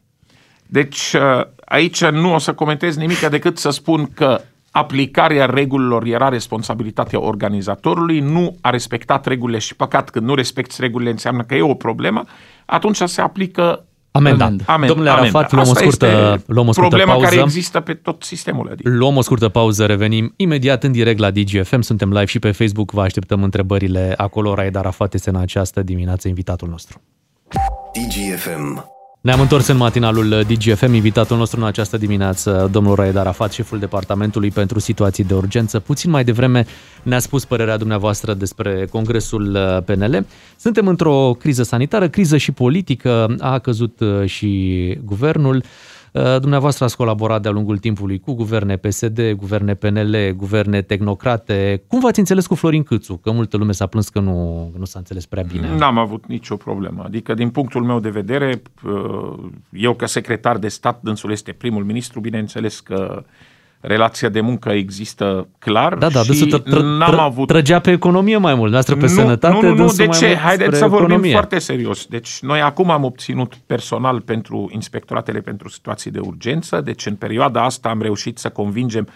Deci uh, aici nu o să comentez nimic decât să spun că aplicarea regulilor era responsabilitatea organizatorului, nu a respectat regulile și păcat când nu respecti regulile înseamnă că e o problemă, atunci se aplică Amenda. Amenda. Domnule Arafat, luăm o Asta scurtă, este luăm o scurtă problema pauză. care există pe tot sistemul. Adică. Luăm o scurtă pauză, revenim imediat în direct la DGFM. Suntem live și pe Facebook, vă așteptăm întrebările acolo. Raed Arafat este în această dimineață invitatul nostru. DGFM. Ne-am întors în matinalul DGFM, invitatul nostru în această dimineață, domnul Raed Arafat, șeful Departamentului pentru Situații de Urgență. Puțin mai devreme ne-a spus părerea dumneavoastră despre Congresul uh, PNL. Suntem într-o criză sanitară, criză și politică, a căzut uh, și guvernul. Uh, Dumneavoastră ați colaborat de-a lungul timpului cu guverne PSD, guverne PNL, guverne tehnocrate. Cum v-ați înțeles cu Florin Câțu? Că multă lume s-a plâns că nu, nu s-a înțeles prea bine. N-am avut nicio problemă. Adică, din punctul meu de vedere, uh, eu ca secretar de stat, dânsul este primul ministru, bineînțeles că relația de muncă există clar Da, da, și dânsul tră- tră- n-am tră- avut trăgea pe economie mai mult, noastră pe sănătate, nu, nu, nu, dânsul de mai ce? mult Haideți spre să vorbim economie. foarte serios. Deci noi acum am obținut personal pentru inspectoratele pentru situații de urgență, deci în perioada asta am reușit să convingem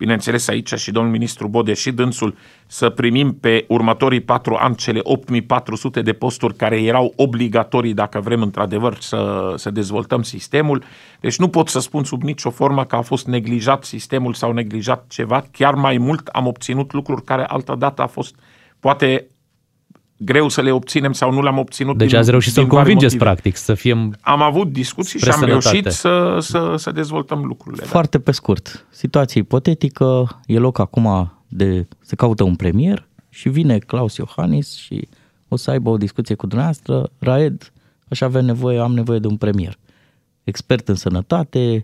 bineînțeles aici și domnul ministru Bode și dânsul, să primim pe următorii patru ani cele 8400 de posturi care erau obligatorii dacă vrem într-adevăr să, să dezvoltăm sistemul. Deci nu pot să spun sub nicio formă că a fost neglijat sistemul sau neglijat ceva. Chiar mai mult am obținut lucruri care altădată a fost poate greu să le obținem sau nu le-am obținut. Deci din, ați reușit să-l din vari convingeți, motive. practic, să fie... Am avut discuții Spre și am sănătate. reușit să, să, să dezvoltăm lucrurile. da. Foarte pe scurt, situație ipotetică, e loc acum de se caută un premier și vine Claus Iohannis și o să aibă o discuție cu dumneavoastră, Raed, aș avea nevoie, am nevoie de un premier. Expert în sănătate,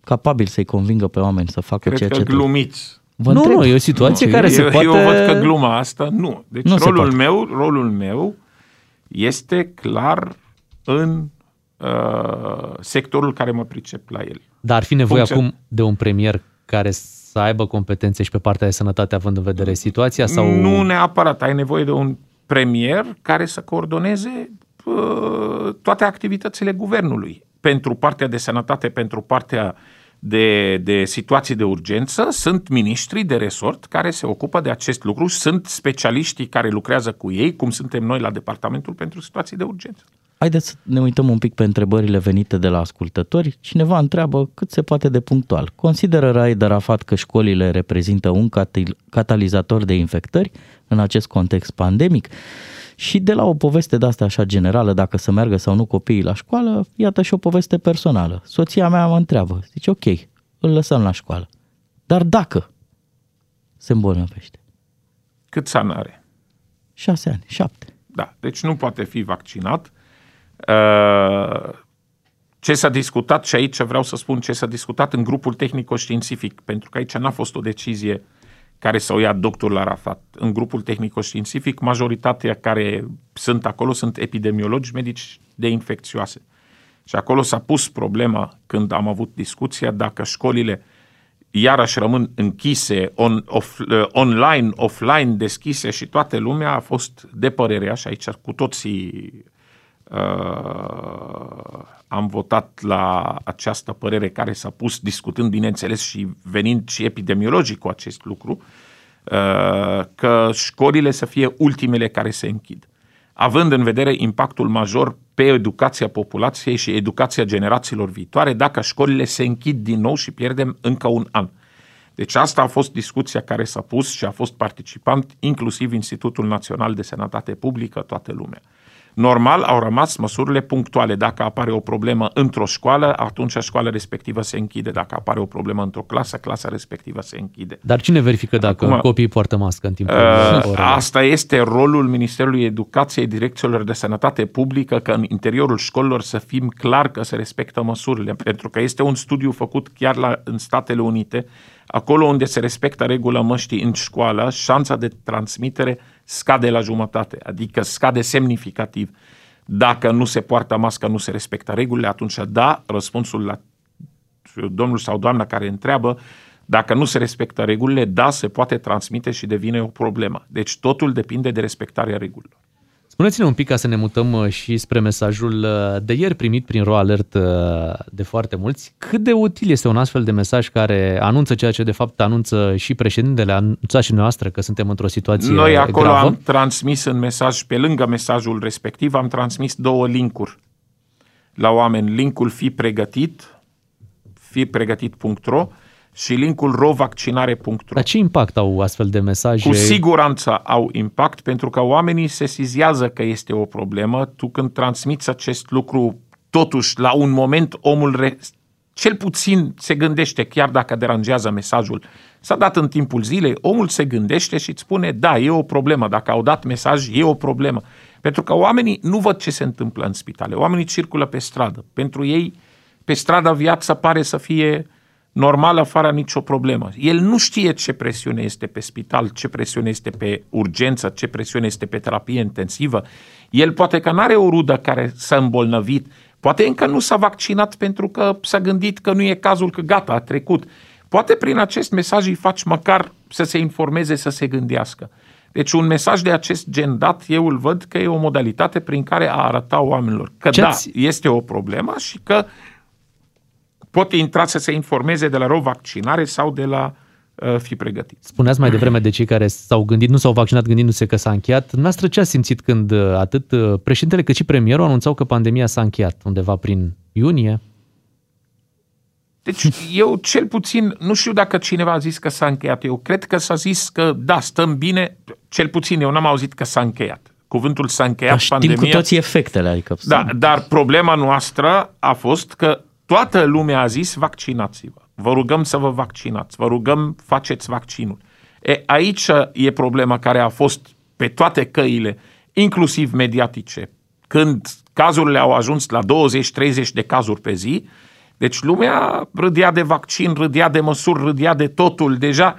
capabil să-i convingă pe oameni să facă Cred ceea că ce trebuie. glumiți. Vă Nu, întreb. nu, e o situație Nu, care eu, se poate... Eu văd că gluma asta, nu. Deci Nu se rolul, poate. meu, rolul meu este clar în uh, sectorul care mă pricep la el. Dar ar fi nevoie Funcția- acum de un premier care să aibă competențe și pe partea de sănătate, având în vedere situația? Sau... Nu neapărat. Ai nevoie de un premier care să coordoneze uh, toate activitățile guvernului. Pentru partea de sănătate, pentru partea de, de situații de urgență, sunt miniștri de resort care se ocupă de acest lucru, sunt specialiștii care lucrează cu ei, cum suntem noi la Departamentul pentru Situații de Urgență. Haideți să ne uităm un pic pe întrebările venite de la ascultători. Cineva întreabă cât se poate de punctual. Consideră Raed Arafat că școlile reprezintă un catil- catalizator de infectări în acest context pandemic? Și de la o poveste de asta așa generală, dacă să meargă sau nu copiii la școală, iată și o poveste personală. Soția mea mă întreabă, zice ok, îl lăsăm la școală. Dar dacă se îmbolnăvește? Cât ani are? Șase ani, șapte. Da, deci nu poate fi vaccinat. Uh, Ce s-a discutat și aici vreau să spun ce s-a discutat în grupul tehnico-științific, pentru că aici n-a fost o decizie care să o ia doctorul Arafat. În grupul tehnico-științific, majoritatea care sunt acolo sunt epidemiologi medici de infecțioase. Și acolo s-a pus problema când am avut discuția dacă școlile iarăși rămân închise, on, off, uh, online, offline, deschise și toată lumea a fost de părerea și aici cu toții uh, am votat la această părere care s-a pus discutând, bineînțeles, și venind și epidemiologic cu acest lucru, uh, că școlile să fie ultimele care se închid. Având în vedere impactul major pe educația populației și educația generațiilor viitoare, dacă școlile se închid din nou și pierdem încă un an. Deci asta a fost discuția care s-a pus și a fost participant inclusiv Institutul Național de Sănătate Publică, toată lumea. Normal au rămas măsurile punctuale. Dacă apare o problemă într-o școală, atunci școala respectivă se închide. Dacă apare o problemă într-o clasă, clasa respectivă se închide. Dar cine verifică dacă Acum, copiii poartă mască în timpul Uh, orelor? Asta este rolul Ministerului Educației, Direcțiilor de Sănătate Publică, că în interiorul școlilor să fim clar că se respectă măsurile, pentru că este un studiu făcut chiar la, în Statele Unite, acolo unde se respectă regula măștii în școală, șansa de transmitere scade la jumătate, adică scade semnificativ. Dacă nu se poartă mască, nu se respectă regulile, atunci da, răspunsul la domnul sau doamna care întreabă, dacă nu se respectă regulile, da, se poate transmite și devine o problemă. Deci totul depinde de respectarea regulilor. Spuneți-ne un pic ca să ne mutăm uh, și spre mesajul uh, de ieri primit prin Ro Alert uh, de foarte mulți. Cât de util este un astfel de mesaj care anunță ceea ce de fapt anunță și președintele, anunța și noastră că suntem într-o situație Noi acolo gravă? am transmis în mesaj, pe lângă mesajul respectiv, am transmis două linkuri la oameni. Linkul fi pregătit, fipregătit.ro și linkul rovaccinare.ro. Dar ce impact au astfel de mesaje? Cu siguranță au impact pentru că oamenii se sizează că este o problemă. Tu când transmiți acest lucru, totuși, la un moment omul re- cel puțin se gândește, chiar dacă deranjează mesajul. S-a dat în timpul zilei, omul se gândește și îți spune, da, e o problemă. Dacă au dat mesaj, e o problemă. Pentru că oamenii nu văd ce se întâmplă în spitale. Oamenii circulă pe stradă. Pentru ei, pe stradă viața pare să fie normală, fără nicio problemă. El nu știe ce presiune este pe spital, ce presiune este pe urgență, ce presiune este pe terapie intensivă. El poate că nu are o rudă care s-a îmbolnăvit, poate încă nu s-a vaccinat pentru că s-a gândit că nu e cazul, că gata, a trecut. Poate prin acest mesaj îi faci măcar să se informeze, să se gândească. Deci un mesaj de acest gen dat, eu îl văd că e o modalitate prin care a arăta oamenilor că Ce da, ați- este o problemă și că pot intra să se informeze de la rovaccinare sau de la uh, fi pregătit. Spuneați mai devreme de cei care s-au gândit, nu s-au vaccinat gândindu-se că s-a încheiat. Dumneavoastră ce ați simțit când uh, atât uh, președintele cât și premierul anunțau că pandemia s-a încheiat undeva prin iunie? Deci eu cel puțin, nu știu dacă cineva a zis că s-a încheiat, eu cred că s-a zis că da, stăm bine, cel puțin eu n-am auzit că s-a încheiat. Cuvântul s-a încheiat, Dar știm pandemia... cu toții efectele, adică... Da, dar problema noastră a fost că toată lumea a zis vaccinați-vă. Vă rugăm să vă vaccinați, vă rugăm faceți vaccinul. E, aici e problema care a fost pe toate căile, inclusiv mediatice, când cazurile au ajuns la 20-30 de cazuri pe zi, deci lumea râdea de vaccin, râdea de măsuri, râdea de totul. Deja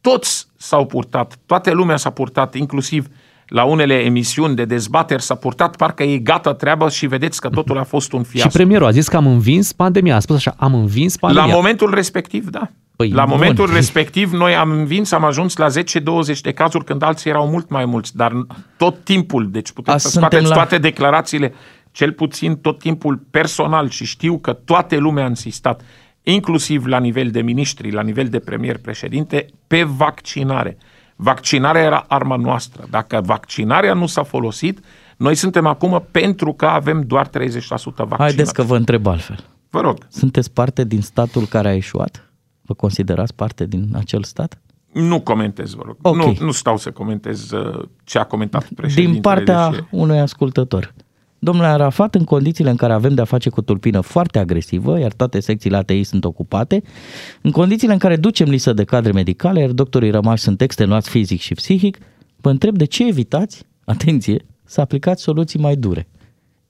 toți s-au purtat, toată lumea s-a purtat, inclusiv la unele emisiuni de dezbateri s-a purtat, parcă e gata treaba și vedeți că totul a fost un Și fiasco. premierul a zis că am învins pandemia. A spus așa, am învins pandemia. La momentul respectiv, da. Păi, la bun. momentul respectiv, noi am învins, am ajuns la 10-20 de cazuri, când alții erau mult mai mulți, dar tot timpul, deci puteți A, să suntem scoateți la- toate declarațiile, cel puțin tot timpul personal și știu că toată lumea a insistat, inclusiv la nivel de miniștri, la nivel de premier președinte, pe vaccinare. Vaccinarea era arma noastră. Dacă vaccinarea nu s-a folosit, noi suntem acum pentru că avem doar 30% vaccinat. Haideți că vă întreb altfel. Vă rog. Sunteți parte din statul care a ieșuat? Vă considerați parte din acel stat? Nu comentez, vă rog. Ok. Nu, nu stau să comentez uh, ce a comentat președintele. Din partea deși- unui ascultător. Domnule Arafat, în condițiile în care avem de-a face cu o tulpină foarte agresivă, iar toate secțiile ATI sunt ocupate, în condițiile în care ducem listă de cadre medicale, iar doctorii rămași sunt extenuați fizic și psihic, vă întreb de ce evitați, atenție, să aplicați soluții mai dure.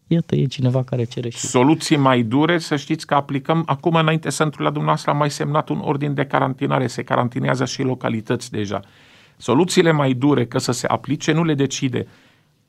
Iată, e cineva care cere și... Soluții mai dure, să știți că aplicăm, acum înainte să intru la dumneavoastră, am mai semnat un ordin de carantinare, se carantinează și localități deja. Soluțiile mai dure că să se aplice nu le decide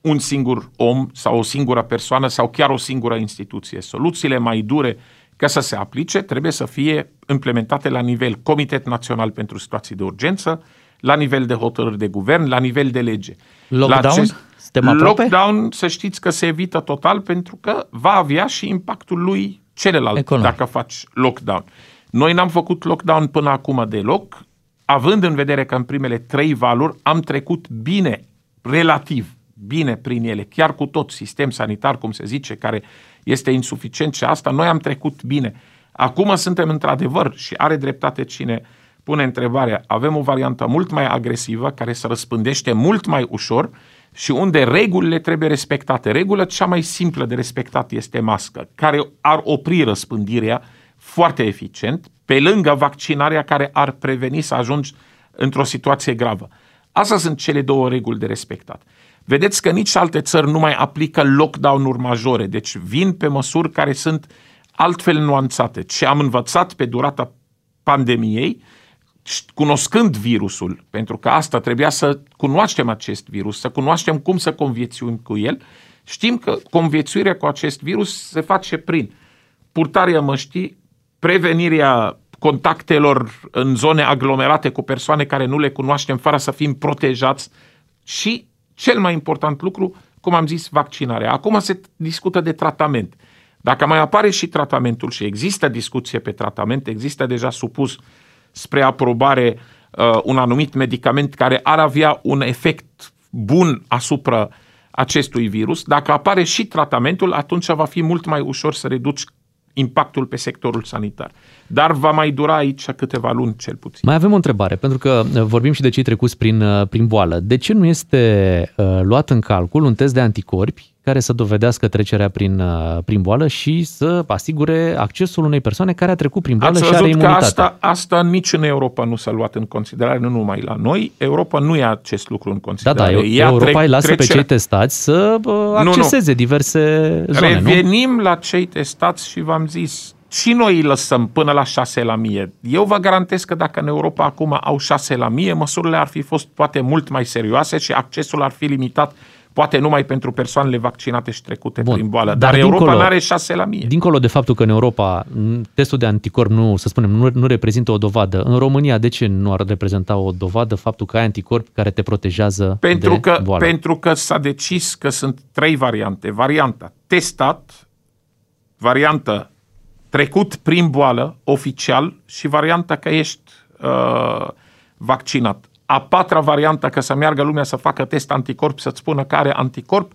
un singur om sau o singură persoană sau chiar o singură instituție. Soluțiile mai dure ca să se aplice trebuie să fie implementate la nivel Comitet Național pentru Situații de Urgență, la nivel de hotărâri de guvern, la nivel de lege. Lockdown? La Suntem aproape? Lockdown, să știți că se evită total pentru că va avea și impactul lui celălalt Economic. dacă faci lockdown. Noi n-am făcut lockdown până acum deloc, având în vedere că în primele trei valuri am trecut bine, relativ bine prin ele, chiar cu tot sistem sanitar, cum se zice, care este insuficient și asta, noi am trecut bine. Acum suntem într-adevăr și are dreptate cine pune întrebarea, avem o variantă mult mai agresivă, care se răspândește mult mai ușor și unde regulile trebuie respectate. Regula cea mai simplă de respectat este mască, care ar opri răspândirea foarte eficient, pe lângă vaccinarea care ar preveni să ajungi într-o situație gravă. Astea sunt cele două reguli de respectat. Vedeți că nici alte țări nu mai aplică lockdown-uri majore, deci vin pe măsuri care sunt altfel nuanțate. Ce am învățat pe durata pandemiei, cunoscând virusul, pentru că asta trebuia să cunoaștem acest virus, să cunoaștem cum să conviețuim cu el, știm că conviețuirea cu acest virus se face prin purtarea măștii, prevenirea contactelor în zone aglomerate cu persoane care nu le cunoaștem fără să fim protejați și, cel mai important lucru, cum am zis, vaccinarea. Acum se discută de tratament. Dacă mai apare și tratamentul și există discuție pe tratament, există deja supus spre aprobare uh, un anumit medicament care ar avea un efect bun asupra acestui virus, dacă apare și tratamentul, atunci va fi mult mai ușor să reduci impactul pe sectorul sanitar. Dar va mai dura aici câteva luni cel puțin. Mai avem o întrebare, pentru că uh, vorbim și de cei trecuți prin, uh, prin boală. De ce nu este uh, luat în calcul un test de anticorpi care să dovedească trecerea prin, uh, prin boală și să asigure accesul unei persoane care a trecut prin boală Ați și are văzut că imunitate? asta, asta nici în Europa nu s-a luat în considerare, nu numai la noi. Europa nu ia acest lucru în Da, considerare. da, Ea Europa trec- îi lasă pe trecerea- cei testați să uh, nu. acceseze diverse zone, nu? Revenim la cei testați și v-am zis, și noi îi lăsăm până la 6 la mie. Eu vă garantez că dacă în Europa acum au 6 la mie, măsurile ar fi fost poate mult mai serioase și accesul ar fi limitat poate numai pentru persoanele vaccinate și trecute Bun, prin boală. Dar, dar Europa dincolo- nu are 6 la mie. Dincolo de faptul că în Europa m, testul de anticorp nu, să spunem, nu, nu reprezintă o dovadă, în România de ce nu ar reprezenta o dovadă faptul că ai anticorpi care te protejează Pentru de că, boală? pentru că s-a decis că sunt trei variante. Varianta testat, varianta trecut prin boală, oficial, și varianta că ești uh, vaccinat. A patra variantă, că să meargă lumea să facă test anticorp, să-ți spună că are anticorp,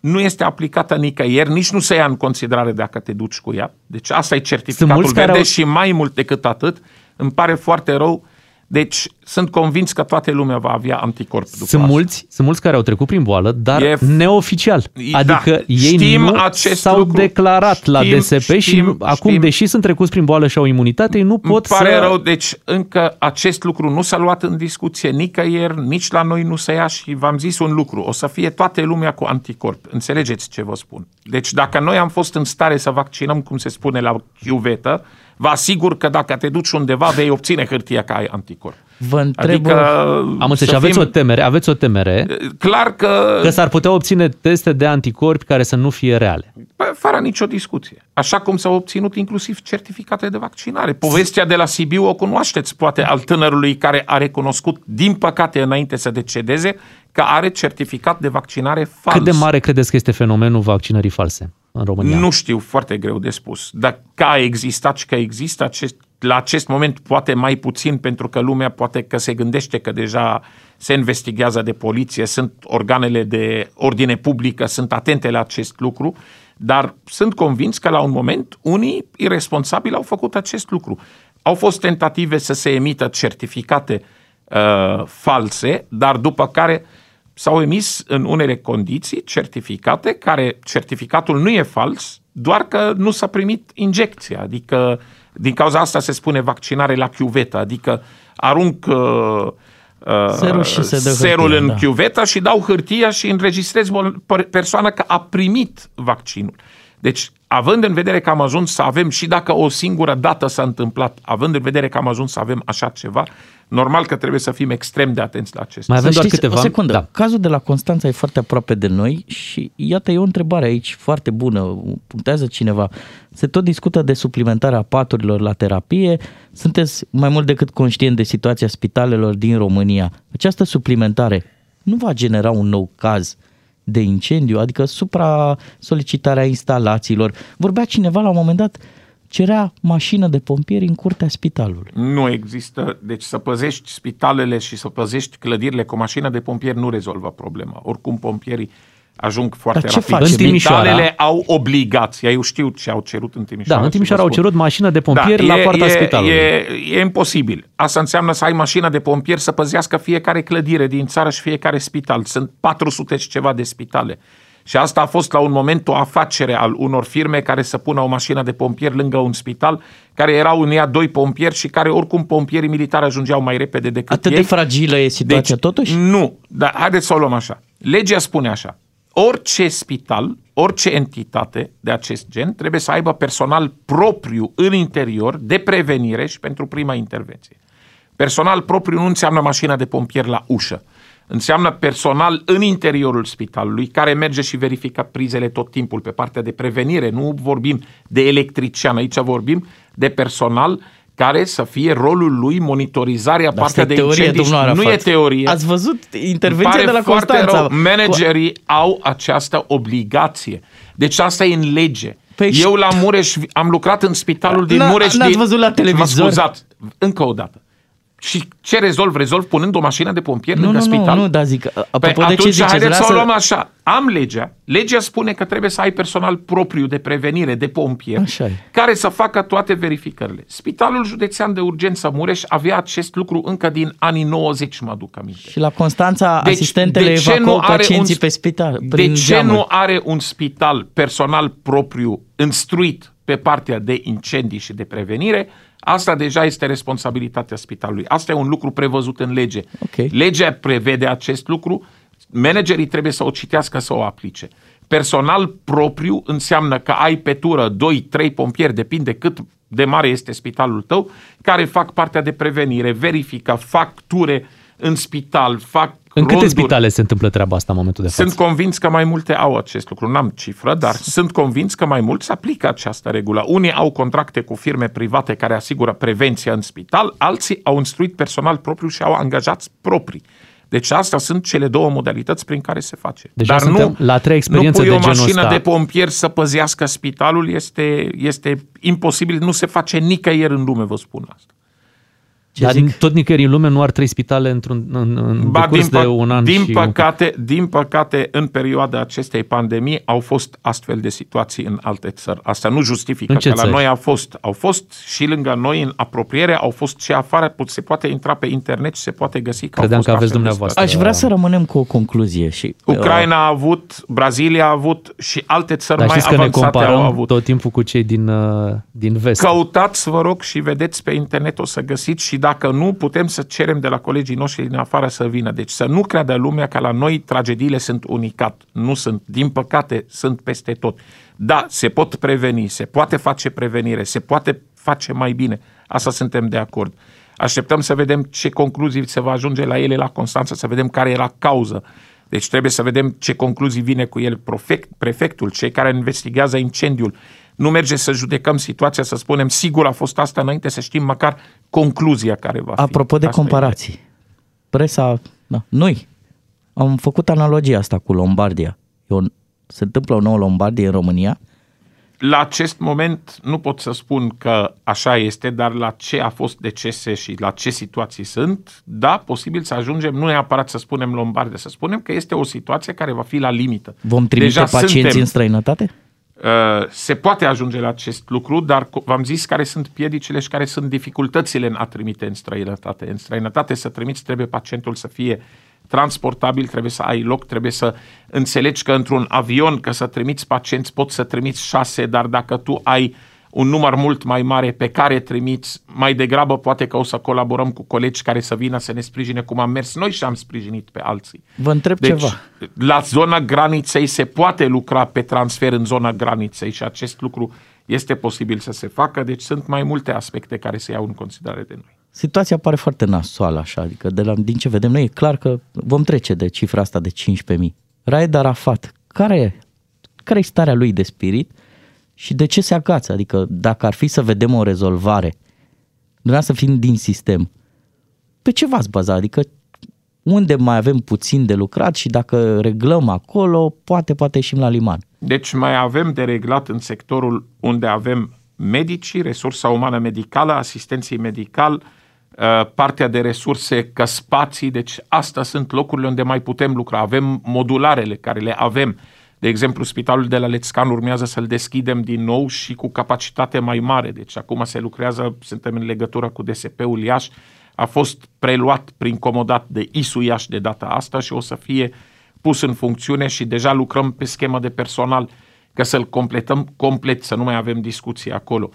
nu este aplicată nicăieri, nici nu se ia în considerare dacă te duci cu ea. Deci asta e certificatul mulți care verde au- și mai mult decât atât, îmi pare foarte rău, deci sunt convins că toată lumea va avea anticorp după Sunt asta. mulți, sunt mulți care au trecut prin boală, dar E- neoficial. Da, Adică ei știm nu acest s-au lucru. declarat la Știm, DSP și știm, acum, știm. deși sunt trecuți prin boală și au imunitate, ei nu pot Îmi pare să... rău, deci încă acest lucru nu s-a luat în discuție nicăieri, nici la noi nu se ia și v-am zis un lucru, o să fie toată lumea cu anticorp. Înțelegeți ce vă spun? Deci dacă noi am fost în stare să vaccinăm, cum se spune la chiuvetă, vă asigur că dacă te duci undeva vei obține hârtia că ai anticorp. Vă întreb... Adică Am înțeles, să și aveți fim- o temere, aveți o temere Clar că... că s-ar putea obține teste de anticorpi care să nu fie reale. Bă, Fără nicio discuție. Așa cum s-au obținut inclusiv certificate de vaccinare. Povestea de la Sibiu o cunoașteți, poate, al tânărului care a recunoscut, din păcate, înainte să decedeze, că are certificat de vaccinare fals. Cât de mare credeți că este fenomenul vaccinării false în România? Nu știu, foarte greu de spus. Dar că a existat și că există acest, la acest moment poate mai puțin pentru că lumea poate că se gândește că deja se investigează de poliție, sunt organele de ordine publică, sunt atente la acest lucru, dar sunt convins că la un moment unii irresponsabili au făcut acest lucru. Au fost tentative să se emită certificate uh, false, dar după care s-au emis în unele condiții certificate care certificatul nu e fals, doar că nu s-a primit injecția, adică din cauza asta se spune vaccinare la chiuvetă, adică arunc uh, uh, Serul și se dă serul hârtia, în da. chiuvetă și dau hârtia și înregistrez bol- per- persoana că a primit vaccinul. Deci, având în vedere că am ajuns să avem, și dacă o singură dată s-a întâmplat, având în vedere că am ajuns să avem așa ceva, normal că trebuie să fim extrem de atenți la acest Mai avem Să doar știți, câteva. O secundă. Da. Cazul de la Constanța e foarte aproape de noi și iată, e o întrebare aici foarte bună. Punctează cineva. Se tot discută de suplimentarea paturilor la terapie. Sunteți mai mult decât conștient de situația spitalelor din România. Această suplimentare nu va genera un nou caz de incendiu, adică supra-solicitarea instalațiilor. Vorbea cineva la un moment dat, cerea mașină de pompieri în curtea spitalului. Nu există. Deci să păzești spitalele și să păzești clădirile cu mașină de pompieri nu rezolvă problema. Oricum pompierii ajung foarte Dar ce rapid. face? În Timișoara- Spitalele au obligația. Eu știu ce au cerut în Timișoara. Da, în și Timișoara vă au spun. cerut mașină de pompieri la e- poarta e, spitalului. E, e imposibil. Asta înseamnă să ai mașină de pompieri să păzească fiecare clădire din țară și fiecare spital. Sunt 400 și ceva de spitale. Și asta a fost la un moment o afacere al unor firme care să pună o mașină de pompieri lângă un spital, care erau în ea doi pompieri și care oricum pompierii militari ajungeau mai repede decât Atât ei. de fragilă e situația Deci, totuși? Nu, dar haideți să o luăm așa. Legea spune așa. Orice spital, orice entitate de acest gen trebuie să aibă personal propriu în interior de prevenire și pentru prima intervenție. Personal propriu nu înseamnă mașina de pompieri la ușă. Înseamnă personal în interiorul spitalului care merge și verifică prizele tot timpul pe partea de prevenire. Nu vorbim de electrician, aici vorbim de personal care să fie rolul lui monitorizarea Dar asta partea e de teorie, incendii. și domnul Nu e Arafat. teorie. Ați văzut intervenția Îmi pare de la foarte Constanța? Rău. Managerii au această obligație. Deci asta e în lege. Păi Eu la Mureș am lucrat în spitalul din N-a- Mureș. n-ați din... văzut la televizor? Mă scuzat. Încă o dată. Și ce rezolv? Rezolv punând o mașină de pompieri Nu, lângă nu, spital? nu, nu, dar zic, apropo Păi de ce atunci ziceți, haideți să o vreau luăm așa. Am legea. Legea spune că trebuie să ai personal propriu de prevenire, de pompieri, Așa e. care să facă toate verificările. Spitalul Județean de Urgență Mureș avea acest lucru încă din anii 90, mă aduc aminte. Și la Constanța Deci, asistentele de ce evacuau nu are pacienții un- pe spital. De prin ce geamuri. nu are un spital personal propriu instruit pe partea de incendii și de prevenire? Asta deja este responsabilitatea spitalului. Asta e un lucru prevăzut în lege. Ok. Legea prevede acest lucru, managerii trebuie să o citească, să o aplice. Personal propriu înseamnă că ai pe tură 2-3 pompieri, depinde cât de mare este spitalul tău, care fac partea de prevenire, verifică, fac ture în spital, fac În câte ronduri. spitale se întâmplă treaba asta în momentul de față? Sunt convins că mai multe au acest lucru. N-am cifră, dar sunt convins că mai mulți aplică această regulă. Unii au contracte cu firme private care asigură prevenția în spital, alții au instruit personal propriu și au angajați proprii. Deci astea sunt cele două modalități prin care se face. Deja Dar suntem nu, la trei experiențe nu pui de o genul mașină ăsta. de pompieri să păzească spitalul, este, este imposibil, nu se face nicăieri în lume, vă spun asta. Ce Dar zic? tot nicăieri în lume nu ar trei spitale într-un în, în Ba, decurs din, de pă- un an din și păcate, din păcate, în perioada acestei pandemii au fost astfel de situații în alte țări. Asta nu justifică În ce că la țări? noi au fost, au fost și lângă noi în apropiere, au fost și afară, pot- se poate intra pe internet și se poate găsi că Credeam au fost că aveți astfel de dumneavoastră. Aș vrea să rămânem cu o concluzie. Și, Ucraina a avut, Brazilia a avut și alte țări Dar mai știți că ne avansate au comparăm avut. tot timpul cu cei din, uh, din vest. Căutați, vă rog, și vedeți pe internet, o să găsiți și dacă nu, putem să cerem de la colegii noștri din afară să vină. Deci să nu creadă lumea că la noi tragediile sunt unicat. Nu sunt. Din păcate, sunt peste tot. Da, se pot preveni, se poate face prevenire, se poate face mai bine. Asta suntem de acord. Așteptăm să vedem ce concluzii se va ajunge la ele la Constanța, să vedem care era cauza. Deci trebuie să vedem ce concluzii vine cu el prefect, prefectul, cei care investigează incendiul. Nu merge să judecăm situația, să spunem sigur a fost asta înainte, să știm măcar concluzia care va fi. Apropo de Asta e. comparații, presa, da, noi am făcut analogia asta cu Lombardia. E o, se întâmplă o nouă Lombardie în România? La acest moment nu pot să spun că așa este, dar la ce a fost decese și la ce situații sunt, da, posibil să ajungem, nu neapărat să spunem Lombardia, să spunem că este o situație care va fi la limită. Vom trimite Deja pacienți suntem- în străinătate? Uh, se poate ajunge la acest lucru, dar co- v-am zis care sunt piedicile și care sunt dificultățile în a trimite în străinătate. În străinătate să trimiți trebuie pacientul să fie transportabil, trebuie să ai loc, trebuie să înțelegi că într-un avion, că să trimiți pacienți, poți să trimiți șase, dar dacă tu ai un număr mult mai mare pe care trimiți, mai degrabă poate că o să colaborăm cu colegi care să vină să ne sprijine cum am mers noi și am sprijinit pe alții. Vă întreb Deci, ceva. la zona graniței se poate lucra pe transfer în zona graniței și acest lucru este posibil să se facă, deci sunt mai multe aspecte care se iau în considerare de noi. Situația pare foarte nasoală așa, adică de la, din ce vedem noi e clar că vom trece de cifra asta de 15.000. Raed Arafat, care e, care e starea lui de spirit și de ce se agață? Adică dacă ar fi să vedem o rezolvare, dumneavoastră fiind din sistem, pe ce v-ați baza? Adică unde mai avem puțin de lucrat și dacă reglăm acolo, poate, poate ieșim la liman. Deci mai avem de reglat în sectorul unde avem medicii, resursa umană medicală, asistenții medical, uh, partea de resurse, că spații, deci astea sunt locurile unde mai putem lucra. Avem modularele care le avem. De exemplu, spitalul de la Lețcan urmează să-l deschidem din nou și cu capacitate mai mare. Deci acum se lucrează, suntem în legătură cu DSP-ul Iași, a fost preluat prin comodat de ISU Iași de data asta și o să fie pus în funcțiune și deja lucrăm pe schemă de personal ca să-l completăm complet, să nu mai avem discuții acolo.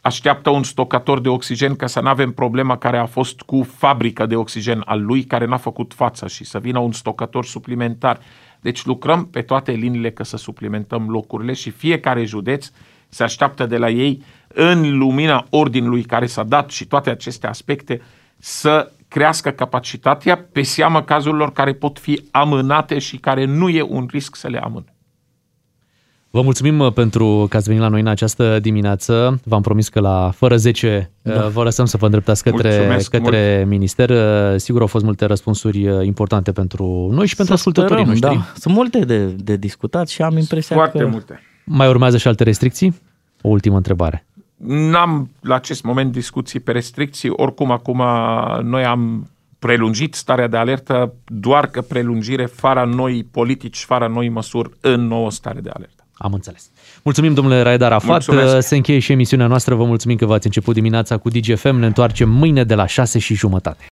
Așteaptă un stocator de oxigen ca să nu avem problema care a fost cu fabrica de oxigen al lui care n-a făcut față și să vină un stocator suplimentar. Deci lucrăm pe toate liniile ca să suplimentăm locurile și fiecare județ se așteaptă de la ei în lumina ordinului care s-a dat și toate aceste aspecte să crească capacitatea pe seama cazurilor care pot fi amânate și care nu e un risc să le amână. Vă mulțumim uh, pentru că ați venit la noi în această dimineață. V-am promis că la fără 10 Da. da. vă lăsăm să vă îndreptați către, Mulțumesc către minister. Uh, Sigur au fost multe răspunsuri uh, importante pentru noi și pentru Să ascultătorii sperăm, noștri. Da. Sunt multe de, de discutat și am impresia Foarte că... multe. Mai urmează și alte restricții? O ultimă întrebare. N-am la acest moment discuții pe restricții, oricum acum noi am prelungit starea de alertă, doar că prelungire fără noi politici, fără noi măsuri în nouă stare de alertă. Am înțeles. Mulțumim, domnule Raed Arafat. Mulțumesc. Se încheie și emisiunea noastră. Vă mulțumim că v-ați început dimineața cu DGFM. Ne întoarcem mâine de la 6 și jumătate.